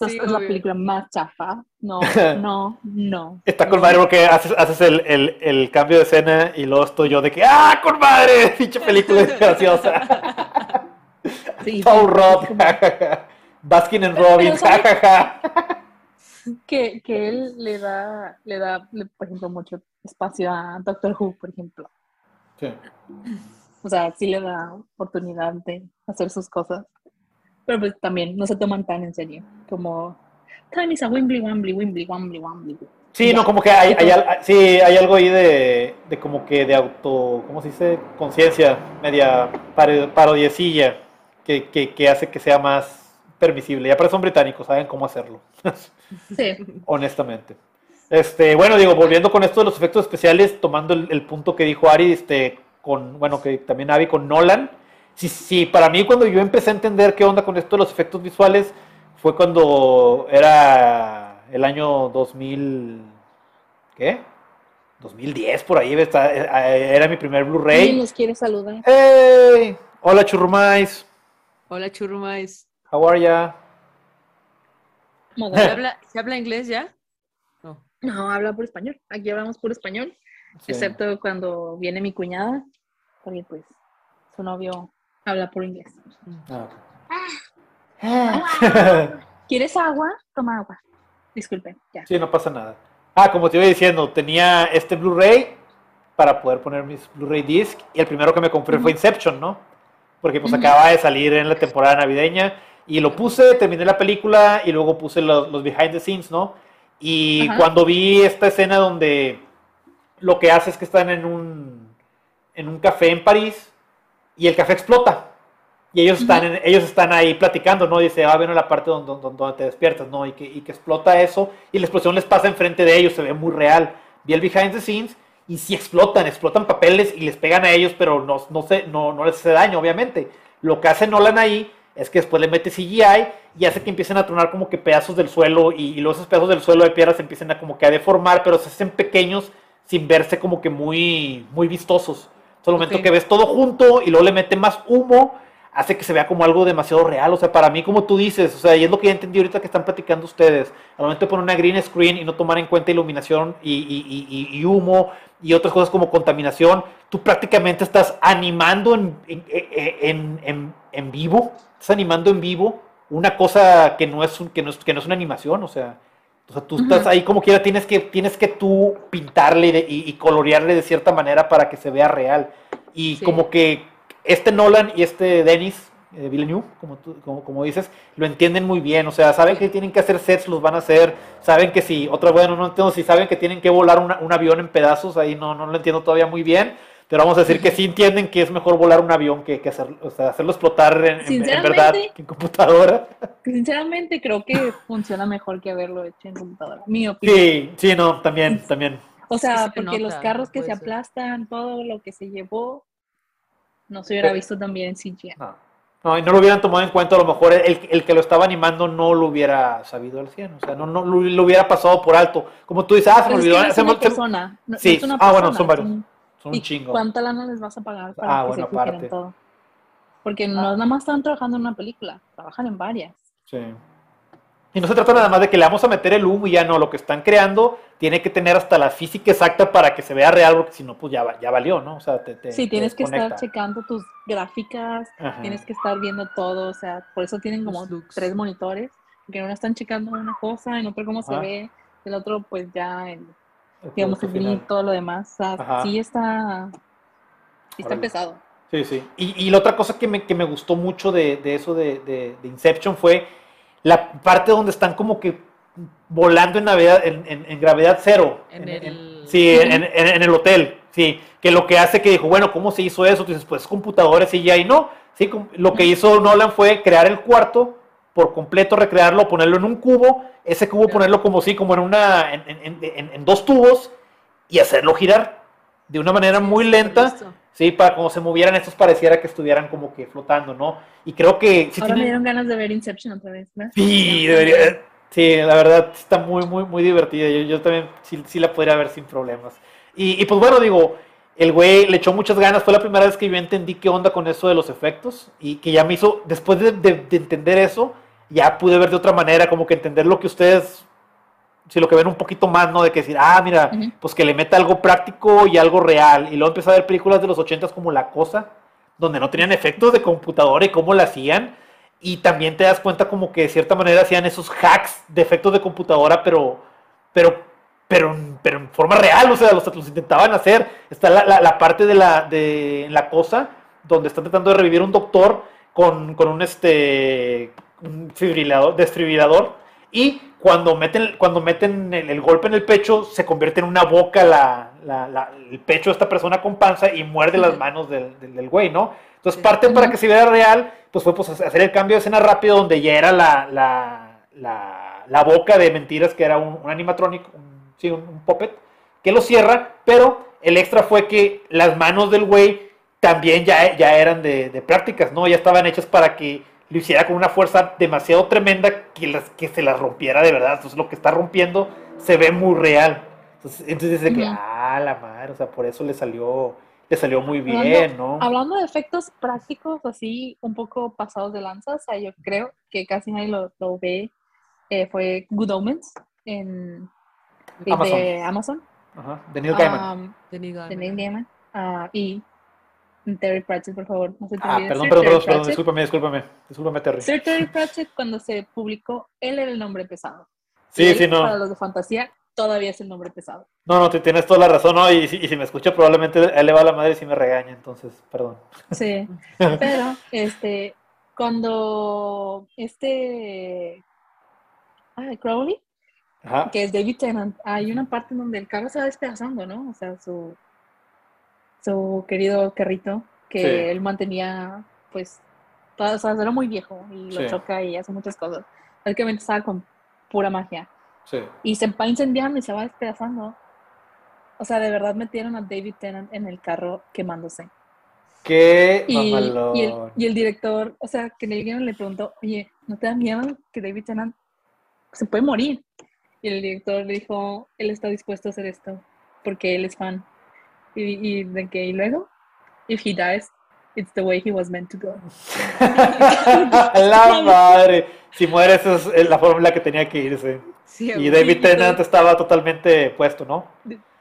es la película más chafa. No, no, no. Está con madre porque haces, haces el, el, el, cambio de escena y luego estoy yo de que, ¡ah, con madre! Dicha película es graciosa. Sí, Paul Roth, Baskin and Robbins, jajaja. Que, que él le da, le da, por ejemplo, mucho espacio a Doctor Who, por ejemplo. Sí. O sea, sí le da oportunidad de hacer sus cosas. Pero pues también no se toman tan en serio. Como, time is a wimbly, wimbly, wambly, wambly. Sí, no, como que hay, hay, sí, hay algo ahí de, de, como que de auto, ¿cómo se dice? Conciencia, media parodiecilla, que, que, que, hace que sea más permisible. Ya para son británicos, saben cómo hacerlo. Sí. Honestamente. Este, bueno, digo, volviendo con esto de los efectos especiales, tomando el, el punto que dijo Ari, este, con, bueno, que también Avi con Nolan. Sí, sí, para mí cuando yo empecé a entender qué onda con esto de los efectos visuales fue cuando era el año 2000, ¿qué? 2010 por ahí, era mi primer Blu-ray. ¿Quién nos quiere saludar? ¡Hey! Hola Churrumais. Hola Churrumais. How are ya? ¿Se habla, ¿Se habla inglés ya? No. No, habla por español. Aquí hablamos por español. Excepto cuando viene mi cuñada, porque pues su novio habla por inglés. Ah. Ah. ¿Quieres agua? Toma agua. Disculpe, ya. Sí, no pasa nada. Ah, como te iba diciendo, tenía este Blu-ray para poder poner mis Blu-ray disc y el primero que me compré fue Inception, ¿no? Porque pues acaba de salir en la temporada navideña y lo puse, terminé la película y luego puse los, los behind the scenes, ¿no? Y cuando vi esta escena donde lo que hace es que están en un, en un café en París y el café explota. Y ellos están, ellos están ahí platicando, ¿no? Dice, ah, bueno, la parte donde, donde, te despiertas, ¿no? Y que, y que, explota eso y la explosión les pasa enfrente de ellos, se ve muy real. Vi el behind the scenes y sí explotan, explotan papeles y les pegan a ellos, pero no, no, se, no, no les hace daño, obviamente. Lo que hace Nolan ahí es que después le mete CGI y hace que empiecen a tronar como que pedazos del suelo y, y luego esos pedazos del suelo de piedras se empiezan a como que a deformar, pero se hacen pequeños sin verse como que muy, muy vistosos. el momento que ves todo junto y luego le mete más humo, hace que se vea como algo demasiado real. O sea, para mí, como tú dices, o sea, y es lo que ya entendí ahorita que están platicando ustedes, al momento de poner una green screen y no tomar en cuenta iluminación y, humo y otras cosas como contaminación, tú prácticamente estás animando en, en, en, vivo, estás animando en vivo una cosa que no es, que no es, que no es una animación, o sea, o sea, tú estás ahí como quiera, tienes que, tienes que tú pintarle y, colorearle de cierta manera para que se vea real. Y como que este Nolan y este Dennis eh, Villeneuve, como, como, como, dices, lo entienden muy bien. O sea, saben que tienen que hacer sets, los van a hacer. Saben que si, otra, bueno, no entiendo si saben que tienen que volar un avión en pedazos, ahí no, no lo entiendo todavía muy bien. Pero vamos a decir que sí entienden que es mejor volar un avión que, que hacer, o sea, hacerlo explotar en, verdad en computadora. Sinceramente creo que funciona mejor que haberlo hecho en computadora. Mi opinión. Sí, sí, no, también, también. O sea, porque los carros que se aplastan, todo lo que se llevó, no se hubiera visto también en CGI. No. y no lo hubieran tomado en cuenta, a lo mejor el, el, que lo estaba animando no lo hubiera sabido al 100, o sea, no, no lo, hubiera pasado por alto. Como tú dices, ah, se me olvidó. Es una persona, sí, ah, bueno, son varios. Son ¿Y chingo. ¿Cuánta lana les vas a pagar para ah, que se en todo? Porque no ah. nada más están trabajando en una película, trabajan en varias. Sí. Y no se trata nada más de que le vamos a meter el humo y ya no, lo que están creando tiene que tener hasta la física exacta para que se vea real, porque si no, pues ya, ya valió, ¿no? O sea, te, sí, tienes que estar checando tus gráficas, tienes que estar viendo todo, o sea, por eso tienen como tres monitores, porque en uno están checando una cosa, en otro cómo se ve, el otro pues ya el, digamos, el todo lo demás. O sea, sí está, sí está pesado. Sí, sí. Y, y, la otra cosa que me, que me gustó mucho de, de eso de, de, Inception fue la parte donde están como que volando en, gravedad, en, en, gravedad cero. En, el... sí, en, el hotel. Sí, que lo que hace que dijo, bueno, ¿cómo se hizo eso? dices, pues computadores y ya, y no. Sí, lo que hizo Nolan fue crear el cuarto por completo, recrearlo, ponerlo en un cubo, ese cubo ponerlo como si, como en una, en, dos tubos y hacerlo girar de una manera muy lenta, sí, para como se movieran estos pareciera que estuvieran como que flotando, ¿no? Y creo que... Ahora me dieron ganas de ver Inception otra vez, ¿no? Sí, debería, sí, la verdad está muy, muy, muy divertida, yo, yo también sí, sí, la podría ver sin problemas. Y, y pues bueno, digo, el güey le echó muchas ganas. Fue la primera vez que yo entendí qué onda con eso de los efectos. Y que ya me hizo, después de, entender eso, ya pude ver de otra manera, como que entender lo que ustedes, si lo que ven un poquito más, ¿no? De que decir, ah, mira, pues que le meta algo práctico y algo real. Y luego empecé a ver películas de los ochentas como La Cosa, donde no tenían efectos de computadora y cómo la hacían. Y también te das cuenta como que de cierta manera hacían esos hacks de efectos de computadora, pero, pero, pero, pero en forma real, o sea, los, los intentaban hacer. Está la, la, parte de la, de la cosa, donde están tratando de revivir un doctor con, con un, este, un fibrilador, desfibrilador, y cuando meten, cuando meten el, golpe en el pecho, se convierte en una boca la, la, el pecho de esta persona con panza y muerde las manos del, del, güey, ¿no? Entonces, parte para que se vea real, pues fue pues, hacer el cambio de escena rápido donde ya era la, la boca de mentiras, que era un, un animatronic, un, sí, un, puppet, que lo cierra, pero el extra fue que las manos del güey también ya, ya eran de, de prácticas, ¿no? Ya estaban hechas para que lo hiciera con una fuerza demasiado tremenda que, las, que se las rompiera de verdad. Entonces lo que está rompiendo se ve muy real. Entonces, entonces dice que, ah, la madre, o sea, por eso le salió, le salió muy bien, ¿no? Hablando de efectos prácticos así, un poco pasados de lanza, o sea, yo creo que casi nadie lo, lo ve, eh, fue Good Omens en, Amazon. de Amazon. Ajá, de Neil Gaiman. Um, de Neil Gaiman. Uh, y Terry Pratchett, por favor. No se te ah, perdón, perdón, perdón, perdón, discúlpame, discúlpame, discúlpame, Terry. Sir Terry Pratchett, cuando se publicó, él era el nombre pesado. Sí, sí, no. Para los de fantasía, todavía es el nombre pesado. No, no, tienes toda la razón, ¿no? Y, y si me escucha, probablemente él le va a la madre y si me regaña, entonces, perdón. Sí, pero, este, cuando este. Ah, Crowley, Ajá. que es David Tennant, hay una parte donde el carro se va despedazando, ¿no? O sea, su su querido carrito que Sí. él mantenía, pues, todo, o sea, era muy viejo y lo Sí. choca y hace muchas cosas. Prácticamente estaba con pura magia. Sí. Y se va incendiando y se va despedazando. O sea, de verdad metieron a David Tennant en el carro quemándose. Qué Y, y, el, y el director, o sea, que Gaiman le preguntó, oye, ¿no te da miedo que David Tennant se puede morir? Y el director le dijo, él está dispuesto a hacer esto porque él es fan. Y, y de que, y luego, if he dies, it's the way he was meant to go. la madre. Si muere, esa es la forma en la que tenía que irse. Sí, Y David Tennant estaba totalmente puesto, ¿no?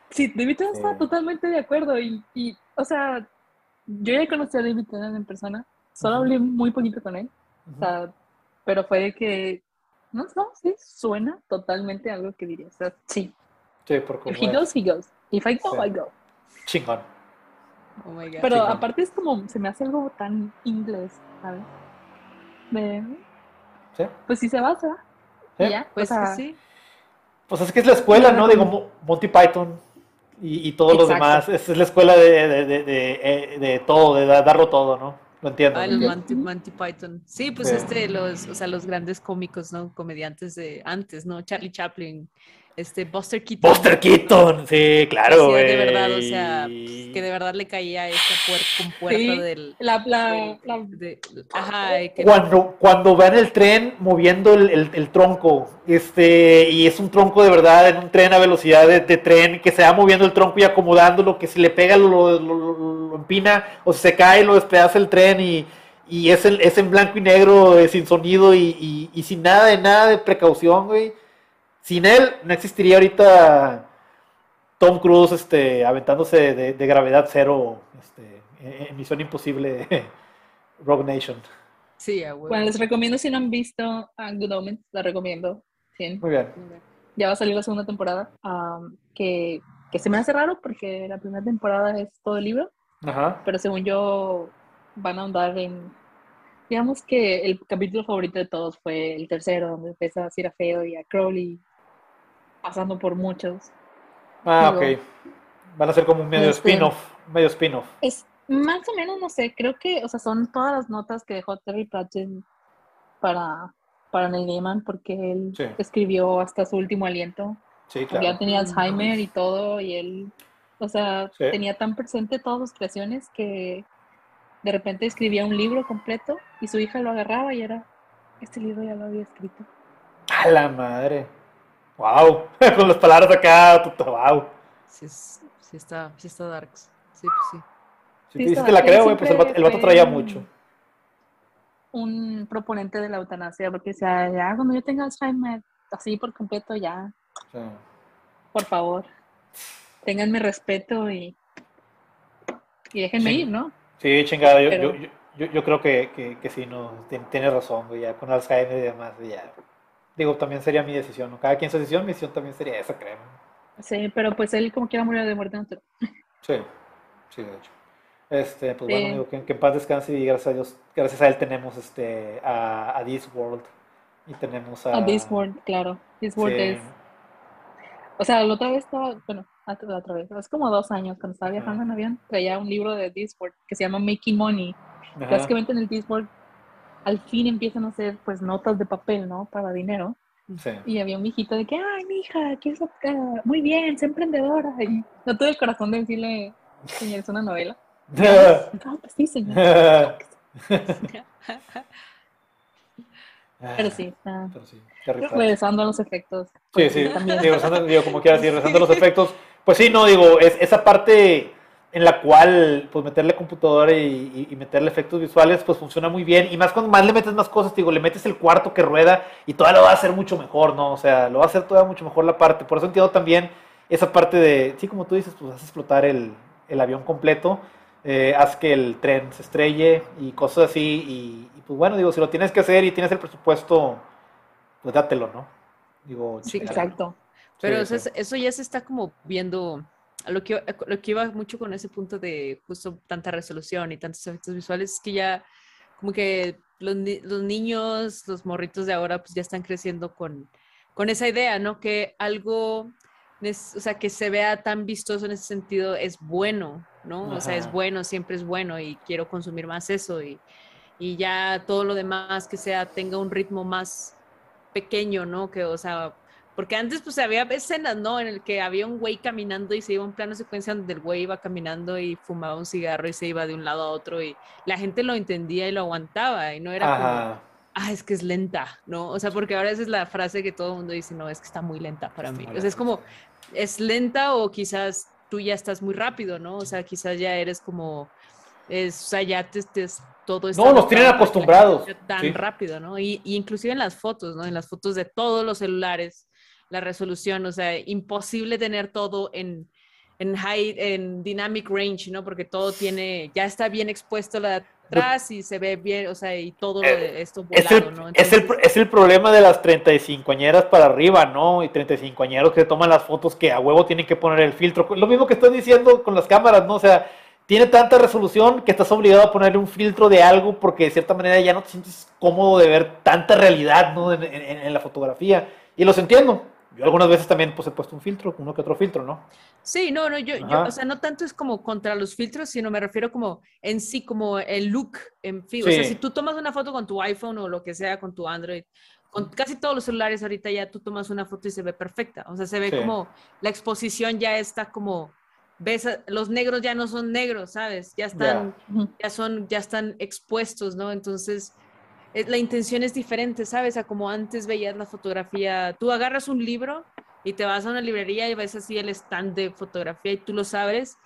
Sí, David Tennant Sí. estaba totalmente de acuerdo. Y, y, o sea, yo ya conocí a David Tennant en persona, solo Ujú. hablé muy poquito con él. O sea, pero fue de que, no, no, sí, suena totalmente algo que diría. O sea, sí, Sí, por if he es. goes, he goes. If I go, Sí. I go. Chingón. Oh my God. Pero Chingón. aparte es como, se me hace algo tan inglés, ¿sabes? De, ¿Sí? pues si se va, se va. ¿Sí? Y ya, Pues o sea, sí. Pues es que es la escuela, ¿no? Digo, Mo- Monty Python y, y todos los demás. Es, es la escuela de, de, de, de, eh, de todo, de da- darlo todo, ¿no? Lo entiendo. Ah, los. Monty, Monty Python. Sí, pues Sí. este, los, o sea, los grandes cómicos, ¿no? Comediantes de antes, ¿no? Charlie Chaplin, este, Buster Keaton. Buster Keaton, sí, claro, Sí, de verdad, o sea, que de verdad le caía esa puer compuerta Sí. del... la, la, del- la- de- ajá, y que- Cuando, cuando van el tren moviendo el, el- el tronco, este, y es un tronco de verdad, en un tren a velocidad de, de tren, que se va moviendo el tronco y acomodándolo, que si le pega lo, lo- lo- lo empina, o si se cae lo despedaza el tren, y, y es, el- es en blanco y negro, eh, sin sonido y, y- y sin nada de nada de precaución, güey. Sin él no existiría ahorita Tom Cruise este, aventándose de, de gravedad cero, este, en Misión Imposible, Rogue Nation. Sí, bueno, les recomiendo si no han visto a Good Omens, la recomiendo. Sí. Muy bien. Ya va a salir la segunda temporada, am, que, que se me hace raro porque la primera temporada es todo el libro, Ajá. pero según yo van a ahondar en, digamos que el capítulo favorito de todos fue el tercero, donde empieza a Cira Feo y a Crowley pasando por muchos. Ah, Digo, ok. Van a ser como un medio este- spin-off. Medio spin-off. Es más o menos, no sé, creo que, o sea, son todas las notas que dejó Terry Pratchett para, para Neil Gaiman, porque él Sí. escribió hasta su último aliento. Sí, Ya claro. tenía Alzheimer y todo, y él, o sea, Sí. tenía tan presente todas sus creaciones que de repente escribía un libro completo y su hija lo agarraba y era, este libro ya lo había escrito. A la madre. Wow. Con las palabras acá. Wow. Sí, sí está, sí está darks. Sí, pues sí. Si Sí, te dices la creo, güey, pues el vato, siempre el vato traía mucho. un proponente de la eutanasia, porque sea, ya cuando yo tenga Alzheimer, así por completo, ya. Por favor, tengan mi respeto y, y déjenme ir, ¿no? Sí, chingado, yo, yo, yo, yo, creo que, que, que sí, no, tiene razón, güey, ya con Alzheimer y demás, ya. Digo, también sería mi decisión, ¿no? Cada quien su decisión, mi decisión también sería esa, creo. Sí, pero pues él como quiera murió de muerte natural. Sí, sí, de hecho. Este, pues bueno, digo, que, que, en paz descanse y gracias a Dios, gracias a él tenemos este, a, a This World y tenemos a... A This World, claro. This World sí. es... O sea, la otra vez estaba, bueno, la otra vez, hace como dos años, cuando estaba viajando en avión, traía un libro de Discord que se llama Making Money. Ajá. Básicamente en el Discord al fin empiezan a hacer pues notas de papel, ¿no? Para dinero. Sí. Y había un mijito de que, ay, mija, ¿qué es acá? Muy bien, sé emprendedora. Y no tuve el corazón de decirle, señor, es una novela. No, pues sí, señor. Pero sí, está. Pero sí, regresando a los efectos. Sí, sí, también. Digo, regresando, digo, como quieras decir, regresando a los efectos. Pues sí, no, digo, es esa parte en la cual, pues meterle computadora y, y, y, meterle efectos visuales, pues funciona muy bien. Y más cuando más le metes más cosas, digo, le metes el cuarto que rueda y todavía lo va a hacer mucho mejor, ¿no? O sea, lo va a hacer todavía mucho mejor la parte. Por eso entiendo también esa parte de, sí, como tú dices, pues haces explotar el, el avión completo eh, haz que el tren se estrelle y cosas así. Y, y, pues bueno, digo, si lo tienes que hacer y tienes el presupuesto, pues dátelo, ¿no? Digo, sí, exacto. Pero sí, eso, eso, ya se está como viendo. Lo que, lo que iba mucho con ese punto de justo tanta resolución y tantos efectos visuales es que ya como que los, los niños, los morritos de ahora, pues ya están creciendo con, con esa idea, ¿no? Que algo, o sea, que se vea tan vistoso en ese sentido es bueno, ¿no? Ajá. O sea, es bueno, siempre es bueno y quiero consumir más eso y, y, ya todo lo demás que sea tenga un ritmo más pequeño, ¿no? Que, o sea, porque antes pues había escenas, ¿no? En el que había un güey caminando y se iba un plano secuencia donde el güey iba caminando y fumaba un cigarro y se iba de un lado a otro y la gente lo entendía y lo aguantaba y no era Ajá. como, ah, es que es lenta, ¿no? O sea, porque ahora esa es la frase que todo el mundo dice, no, es que está muy lenta para mí. O sea, es como, es lenta o quizás tú ya estás muy rápido, ¿no? O sea, quizás ya eres como, es, o sea, ya te, te todo No, los tienen acostumbrados. Tan sí. rápido, ¿no? Y, y, inclusive en las fotos, ¿no? En las fotos de todos los celulares, la resolución, o sea, imposible tener todo en, en high, en dynamic range, ¿no? Porque todo tiene, ya está bien expuesto la atrás y se ve bien, o sea, y todo eh, esto volado, es el, ¿no? Entonces, es, el, es el problema de las 35 añeras para arriba, ¿no? Y 35 añeros que toman las fotos que a huevo tienen que poner el filtro. Lo mismo que estoy diciendo con las cámaras, ¿no? O sea, tiene tanta resolución que estás obligado a ponerle un filtro de algo porque de cierta manera ya no te sientes cómodo de ver tanta realidad, ¿no? En, en, en la fotografía. Y los entiendo. Yo algunas veces también pues he puesto un filtro, uno que otro filtro, ¿no? Sí, no, no, yo, yo, o sea, no tanto es como contra los filtros, sino me refiero como en sí, como el look en fin. Sí. O sea, si tú tomas una foto con tu iPhone o lo que sea, con tu Android, con casi todos los celulares ahorita ya tú tomas una foto y se ve perfecta. O sea, se ve sí. como la exposición ya está como, ves, los negros ya no son negros, ¿sabes? Ya están, yeah. ya son, ya están expuestos, ¿no? Entonces, la intención es diferente, ¿sabes? A como antes veías la fotografía. Tú agarras un libro y te vas a una librería y ves así el stand de fotografía y tú lo sabes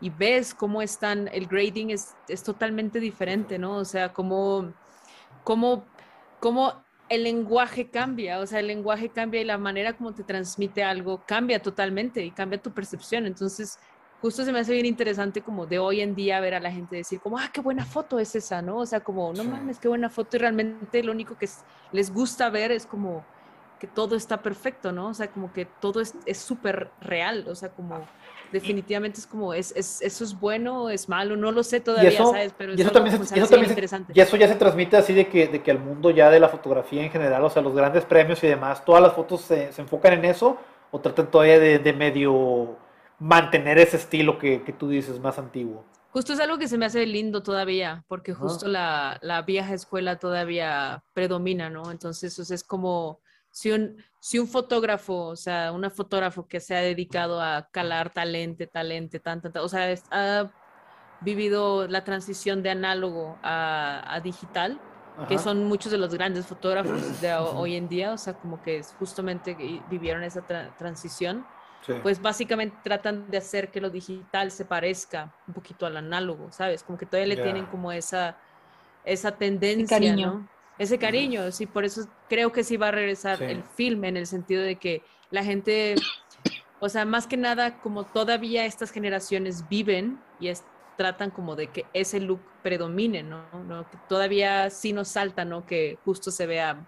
y ves cómo están, el grading es, es totalmente diferente, ¿no? O sea, cómo, cómo, cómo el lenguaje cambia, o sea, el lenguaje cambia y la manera como te transmite algo cambia totalmente y cambia tu percepción. Entonces, justo se me hace bien interesante como de hoy en día ver a la gente decir como, ah, qué buena foto es esa, ¿no? O sea, como, no sí. mames, qué buena foto y realmente lo único que es, les gusta ver es como que todo está perfecto, ¿no? O sea, como que todo es súper real, o sea, como definitivamente es como, es, es, eso es bueno o es malo, no lo sé todavía, eso, ¿sabes? Pero y eso, también, se, eso también interesante. y eso ya se transmite así de que, de que al mundo ya de la fotografía en general, o sea, los grandes premios y demás, todas las fotos se, se enfocan en eso o tratan todavía de, de medio mantener ese estilo que, que, tú dices más antiguo. Justo es algo que se me hace lindo todavía, porque justo ah. la, la, vieja escuela todavía predomina, ¿no? Entonces, o sea, es como si un, si un fotógrafo, o sea, una fotógrafo que se ha dedicado a calar talento, talento, tan, tan, o sea, ha vivido la transición de análogo a, a digital, Ajá. que son muchos de los grandes fotógrafos de hoy en día, o sea, como que justamente vivieron esa tra transición. Sí. Pues básicamente tratan de hacer que lo digital se parezca un poquito al análogo, ¿sabes? Como que todavía le yeah. tienen como esa, esa tendencia, cariño. ¿no? Ese cariño, sí, por eso creo que sí va a regresar el film en el sentido de que la gente, o sea, más que nada, como todavía estas generaciones viven y tratan como de que ese look predomine, ¿no? ¿no? Que todavía sí nos salta, ¿no? Que justo se vea,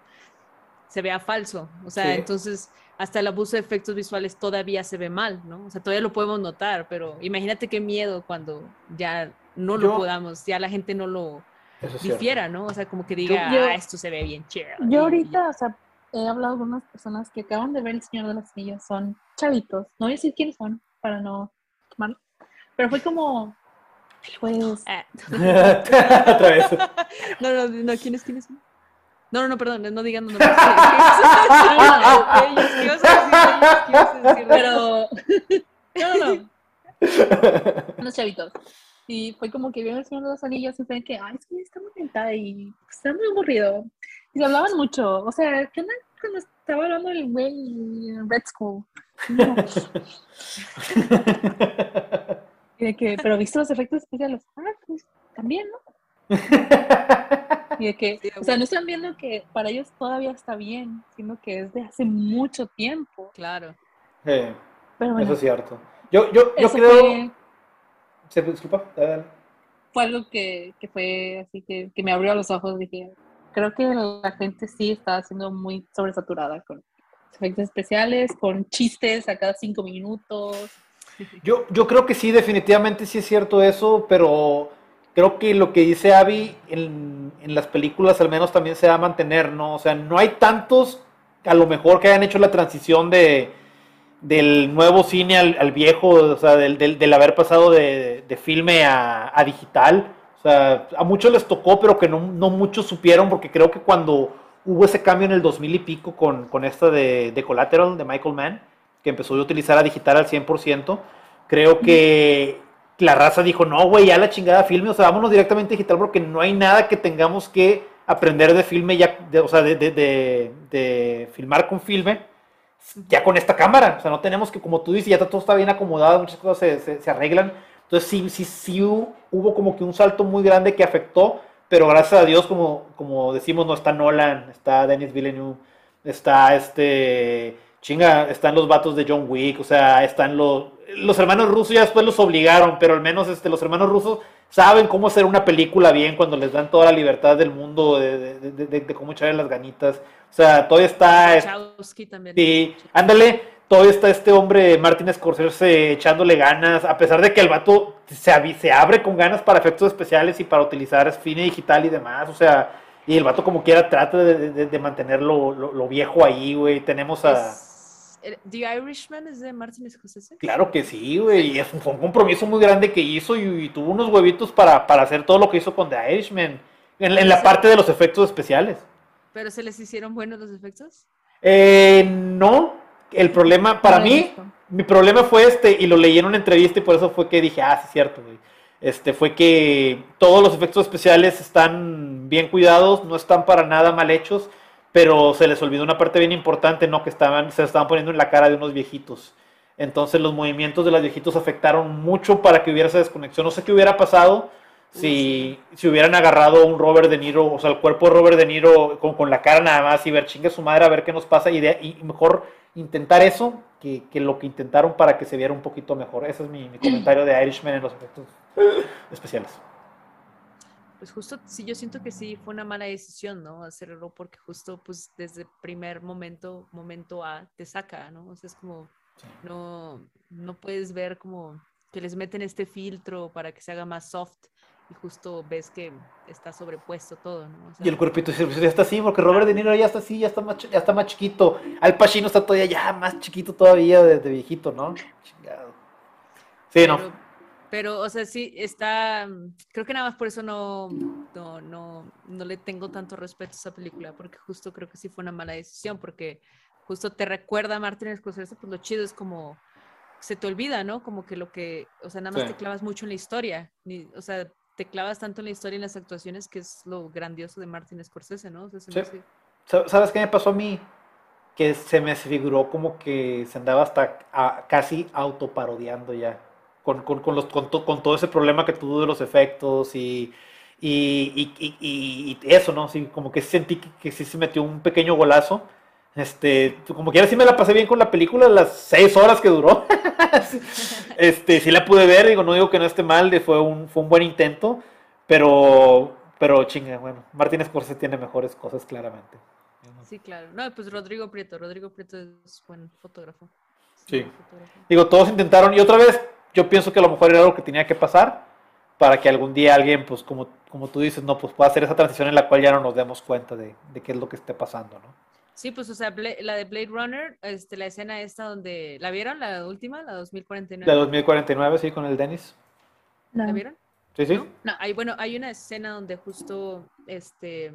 se vea falso. O sea, entonces hasta el abuso de efectos visuales todavía se ve mal, ¿no? O sea, todavía lo podemos notar, pero imagínate qué miedo cuando ya no lo podamos, ya la gente no lo difiera, ¿no? O sea, como que diga, ah, esto se ve bien chido. Yo ahorita, o sea, he hablado con unas personas que acaban de ver El Señor de las Anillas, son chavitos, no voy a decir quiénes son para no pero fue como, pues... Otra vez. No, no, no, ¿quiénes, quiénes son? No, no, no, perdón, no digan no, Pero. No, no, no. Unos chavitos. Y fue como que vieron el Señor de los Anillos y fue que, ay, es que está muy lenta y está muy aburrido. Y se hablaban mucho. O sea, ¿qué onda cuando estaba hablando el güey en Red School? que, pero viste los efectos especiales. Ah, pues también, ¿no? Y de que, o sea, no están viendo que para ellos todavía está bien, sino que es de hace mucho tiempo. Claro. Pero eso es cierto. Yo, yo, yo creo. ¿Se disculpa? Fue algo que, que fue así que, que, me abrió los ojos. Dije, creo que la gente sí está siendo muy sobresaturada con efectos especiales, con chistes a cada cinco minutos. Yo, yo creo que sí, definitivamente sí es cierto eso, pero creo que lo que dice Abby en, las películas al menos también se va a mantener, ¿no? O sea, no hay tantos a lo mejor que hayan hecho la transición de del nuevo cine al, viejo, o sea, del, haber pasado de, filme a, digital. O sea, a muchos les tocó, pero que no, muchos supieron, porque creo que cuando hubo ese cambio en el 2000 y pico con, con esta de, de Collateral, de Michael Mann, que empezó a utilizar a digital al 100%, creo que la raza dijo, no, güey, ya la chingada filme, o sea, vámonos directamente digital porque no hay nada que tengamos que aprender de filme, ya, o sea, de, de, filmar con filme, ya con esta cámara, o sea, no tenemos que, como tú dices, ya todo está bien acomodado, muchas cosas se, se, arreglan, entonces sí, sí, sí hubo como que un salto muy grande que afectó, pero gracias a Dios, como, como decimos, no está Nolan, está Denis Villeneuve, está este, chinga, están los vatos de John Wick, o sea, están los los hermanos rusos ya después los obligaron, pero al menos este, los hermanos rusos saben cómo hacer una película bien cuando les dan toda la libertad del mundo de, cómo echarle las ganitas. O sea, todavía está... también. Sí, ándale, todavía está este hombre, Martin Scorsese, echándole ganas, a pesar de que el vato se, se abre con ganas para efectos especiales y para utilizar cine digital y demás. O sea, y el vato como quiera trata de, mantener lo, viejo ahí, güey. Tenemos a... The Irishman es de Martin Scorsese. Claro que sí, güey. Y es un, fue un compromiso muy grande que hizo y, tuvo unos huevitos para, hacer todo lo que hizo con The Irishman. En, la parte de los efectos especiales. ¿Pero se les hicieron buenos los efectos? Eh, no. El problema, para mí, mi problema fue este, y lo leí en una entrevista y por eso fue que dije, ah, sí, cierto, güey. Este, fue que todos los efectos especiales están bien cuidados, no están para nada mal hechos pero se les olvidó una parte bien importante, ¿no? Que estaban, se estaban poniendo en la cara de unos viejitos. Entonces los movimientos de los viejitos afectaron mucho para que hubiera esa desconexión. No sé qué hubiera pasado si, si hubieran agarrado un Robert De Niro, o sea, el cuerpo de Robert De Niro con, con la cara nada más y ver chingue su madre a ver qué nos pasa y, y mejor intentar eso que, que, lo que intentaron para que se viera un poquito mejor. Ese es mi, mi comentario de Irishman en los efectos especiales pues justo sí, yo siento que sí fue una mala decisión, ¿no? Hacerlo porque justo pues desde primer momento, momento A, te saca, ¿no? O sea, es como, no, no puedes ver como que les meten este filtro para que se haga más soft y justo ves que está sobrepuesto todo, ¿no? y el cuerpito ya está así, porque Robert De Niro ya está así, ya está más, ya está más chiquito. Al Pacino está todavía ya más chiquito todavía de, viejito, ¿no? Chingado. Sí, no pero, o sea, sí, está, mm, creo que nada más por eso no, no, no, no le tengo tanto respeto a esa película, porque justo creo que sí fue una mala decisión, porque justo te recuerda a Martin Scorsese, pues lo chido es como, se te olvida, ¿no? Como que lo que, o sea, nada más te clavas mucho en la historia, ni, o sea, te clavas tanto en la historia y en las actuaciones que es lo grandioso de Martin Scorsese, ¿no? ¿Sabes qué me pasó a mí? Que se me figuró como que se andaba hasta casi autoparodiando ya con, con, los, con, todo ese problema que tuvo de los efectos y, Y, y, y, eso, ¿no? Sí, como que sentí que, sí se metió un pequeño golazo. Este, como quiera sí me la pasé bien con la película, las seis horas que duró. este, sí la pude ver, digo, no digo que no esté mal, fue un, fue un buen intento, pero, pero chinga, bueno, Martín Scorsese tiene mejores cosas, claramente. Sí, claro. No, pues Rodrigo Prieto, Rodrigo Prieto es buen fotógrafo. Sí. Digo, todos intentaron, y otra vez, yo pienso que a lo mejor era algo que tenía que pasar para que algún día alguien, pues como, como tú dices, no, pues pueda hacer esa transición en la cual ya no nos demos cuenta de, de qué es lo que esté pasando, ¿no? Sí, pues, o sea, la de Blade Runner, este, la escena esta donde, ¿la vieron, la última, la 2049? La 2049, sí, con el Dennis. ¿La vieron? Sí, sí. No, hay, bueno, hay una escena donde justo, este,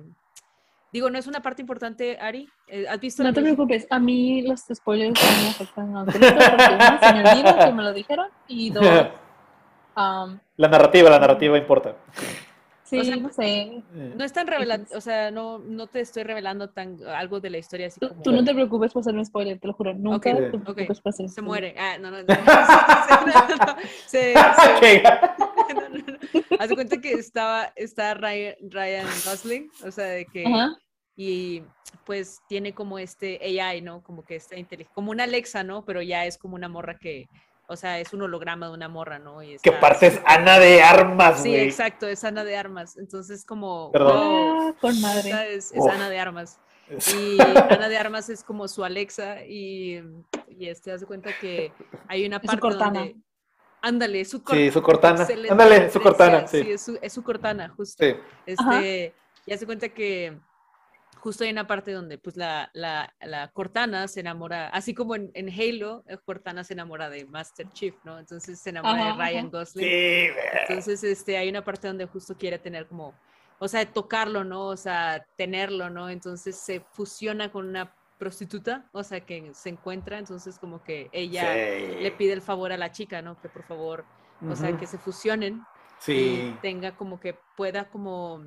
digo, no es una parte importante, Ari. Eh, ¿Has visto? No te preocupes, a mí los spoilers no me afectan a porque me olvidó que me lo dijeron, y dos, um, la narrativa, la narrativa importa. Sí, no sé. Eh. No es tan revelando, o sea, no, no te estoy revelando tan algo de la historia así como... Tú no te preocupes por hacer un spoiler, te lo juro. Nunca te preocupes por hacer Se muere. Ah, no, no. no, no se, se, Haz de cuenta que estaba, está Ryan, Ryan Gosling, o sea, de que... Y pues tiene como este AI, ¿no? Como que está inteligente, como una Alexa, ¿no? Pero ya es como una morra que o sea, es un holograma de una morra, ¿no? Y que parte es Ana de Armas, Sí, exacto, es Ana de Armas. Entonces, como. Perdón. Ah, con madre. Es, Ana de Armas. Y Ana de Armas es como su Alexa y, y este, hace cuenta que hay una parte donde... Ándale, su Cortana. Sí, su Cortana. Ándale, su Cortana. Sí, es, su, es su Cortana, justo. Sí. Este, y hace cuenta que justo hay una parte donde pues la, la, la Cortana se enamora, así como en, en, Halo, Cortana se enamora de Master Chief, ¿no? Entonces se enamora de Ryan Gosling. Sí, Entonces este, hay una parte donde justo quiere tener como, o sea, tocarlo, ¿no? O sea, tenerlo, ¿no? Entonces se fusiona con una prostituta, o sea, que se encuentra, entonces como que ella le pide el favor a la chica, ¿no? Que por favor, o sea, que se fusionen sí. y tenga como que pueda como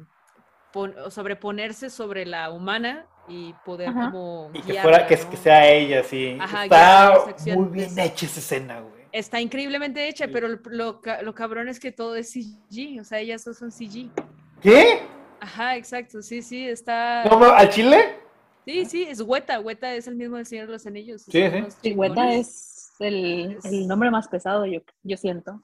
sobreponerse sobre la humana y poder como y que fuera que, que, sea ella sí. Está muy bien hecha esa escena güey. Está increíblemente hecha pero lo, lo, cabrón es que todo es CG o sea ellas son CG ¿qué? ajá exacto sí sí está ¿al chile? Sí sí es Hueta Hueta es el mismo del Señor de los Anillos sí sí, sí Hueta es el, el, nombre más pesado yo, yo siento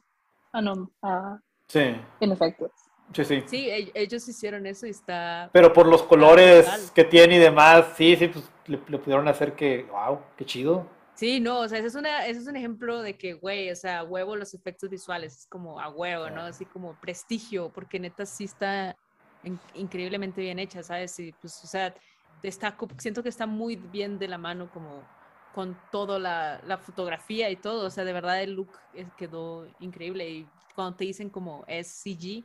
ah no ah, sí en efecto Sí, sí. Sí, e-, ellos hicieron eso y está... Pero por los colores que tiene y demás, sí, sí, pues le, pudieron hacer que, wow, qué chido. Sí, no, o sea, ese es, una, ese es un ejemplo de que, güey, o sea, huevo los efectos visuales, es como a huevo, ¿no? Así como prestigio, porque neta sí está increíblemente bien hecha, ¿sabes? Y pues, o sea, está, siento que está muy bien de la mano como con toda la, la, fotografía y todo, o sea, de verdad el look quedó increíble y cuando te dicen como es CG,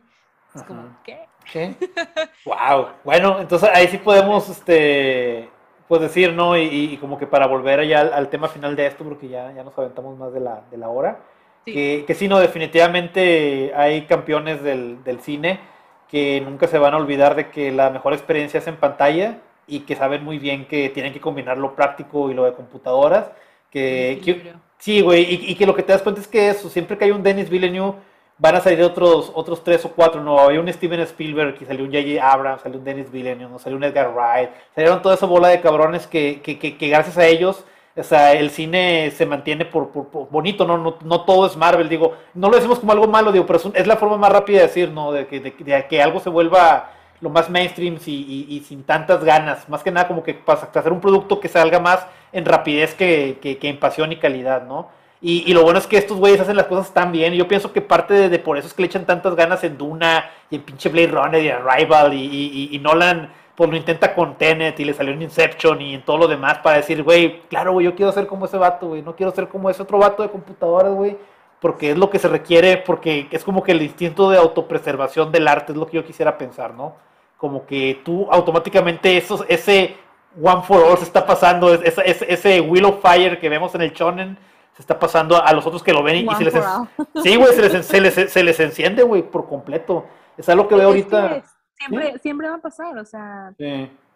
es como, ¿qué? ¿Qué? wow. Bueno, entonces ahí sí podemos, este, pues decir, ¿no? Y, como que para volver allá al, tema final de esto, porque ya, ya nos aventamos más de la, de la hora, Que, que sí, no, definitivamente hay campeones del, del cine que nunca se van a olvidar de que la mejor experiencia es en pantalla y que saben muy bien que tienen que combinar lo práctico y lo de computadoras. Que, sí, güey, y, y, que lo que te das cuenta es que eso, siempre que hay un Dennis Villeneuve van a salir otros, otros tres o cuatro, no, había un Steven Spielberg, salió un J.J. Abrams, salió un Dennis Villeneuve, salió un Edgar Wright, salieron toda esa bola de cabrones que, que, que, gracias a ellos, o sea, el cine se mantiene por, por, bonito, ¿no? ¿no? No, todo es Marvel, digo, no lo decimos como algo malo, digo, pero es, la forma más rápida de decir, ¿no? De que, de, que algo se vuelva lo más mainstream y, sin tantas ganas, más que nada como que para hacer un producto que salga más en rapidez que, que en pasión y calidad, ¿no? Y, lo bueno es que estos güeyes hacen las cosas tan bien. Yo pienso que parte de, por eso es que le echan tantas ganas en Duna y en pinche Blade Runner y en Rival. Y, y, Nolan pues lo intenta con Tenet y le salió en Inception y en todo lo demás para decir, güey, claro, güey, yo quiero ser como ese vato, güey. No quiero ser como ese otro vato de computadoras, güey. Porque es lo que se requiere, porque es como que el instinto de autopreservación del arte es lo que yo quisiera pensar, ¿no? Como que tú automáticamente eso, ese One for All se está pasando, ese, ese, ese Wheel of Fire que vemos en el Shonen se está pasando a los otros que lo ven y, se les, sí, güey, se les, se, les, enciende, güey, por completo. Es algo que veo ahorita. siempre, siempre va a pasar, o sea,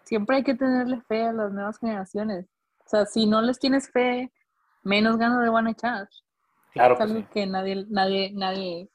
siempre hay que tenerle fe a las nuevas generaciones. O sea, si no les tienes fe, menos ganas le van a echar. Claro. Es algo que nadie, nadie, nadie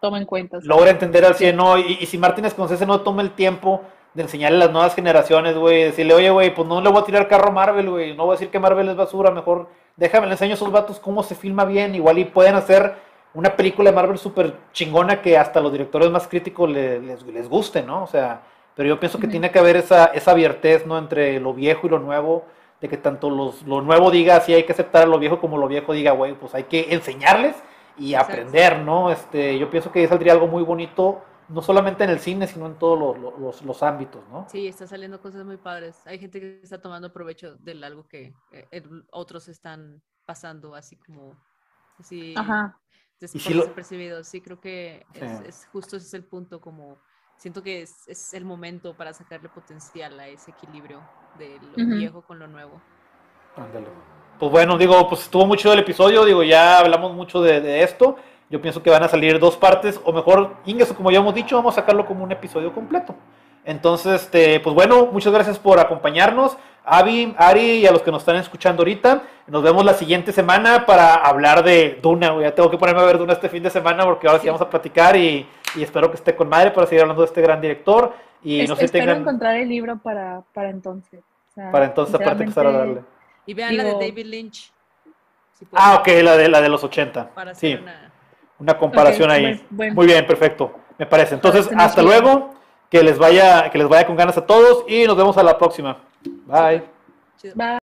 toma en cuenta. Logra entender al 100, ¿no? Y, si Martin Scorsese no toma el tiempo de enseñarle a las nuevas generaciones, güey, decirle, oye, güey, pues no le voy a tirar carro a Marvel, güey, no voy a decir que Marvel es basura, mejor déjame, le enseño a esos vatos cómo se filma bien, igual y pueden hacer una película de Marvel súper chingona que hasta los directores más críticos les, les, guste, ¿no? O sea, pero yo pienso que tiene que haber esa, esa abiertez, ¿no? Entre lo viejo y lo nuevo, de que tanto los, lo nuevo diga, sí hay que aceptar a lo viejo, como lo viejo diga, güey, pues hay que enseñarles y aprender, ¿no? Este, yo pienso que saldría algo muy bonito, no solamente en el cine, sino en todos los, los, ámbitos, ¿no? Sí, está saliendo cosas muy padres. Hay gente que está tomando provecho de algo que eh, otros están pasando, así como, así, Ajá. desapercibidos. Sí, creo que es, justo ese es el punto, como siento que es, es, el momento para sacarle potencial a ese equilibrio de lo viejo con lo nuevo. Ándale pues bueno, digo, pues estuvo mucho el episodio, digo, ya hablamos mucho de, esto. Yo pienso que van a salir dos partes, o mejor, Inges, como ya hemos dicho, vamos a sacarlo como un episodio completo. Entonces, este, pues bueno, muchas gracias por acompañarnos. Avi, Ari y a los que nos están escuchando ahorita. Nos vemos la siguiente semana para hablar de Duna. Ya tengo que ponerme a ver Duna este fin de semana porque ahora sí, vamos a platicar y, espero que esté con madre para seguir hablando de este gran director. Y no sé espero encontrar el libro para, para entonces. para entonces aparte empezar a darle. Y vean la de David Lynch. ah, ok, la de, la de los 80. Para sí. Una, comparación ahí. Muy bien, perfecto. Me parece. Entonces, hasta luego. Que les vaya, que les vaya con ganas a todos y nos vemos a la próxima. Bye. Bye.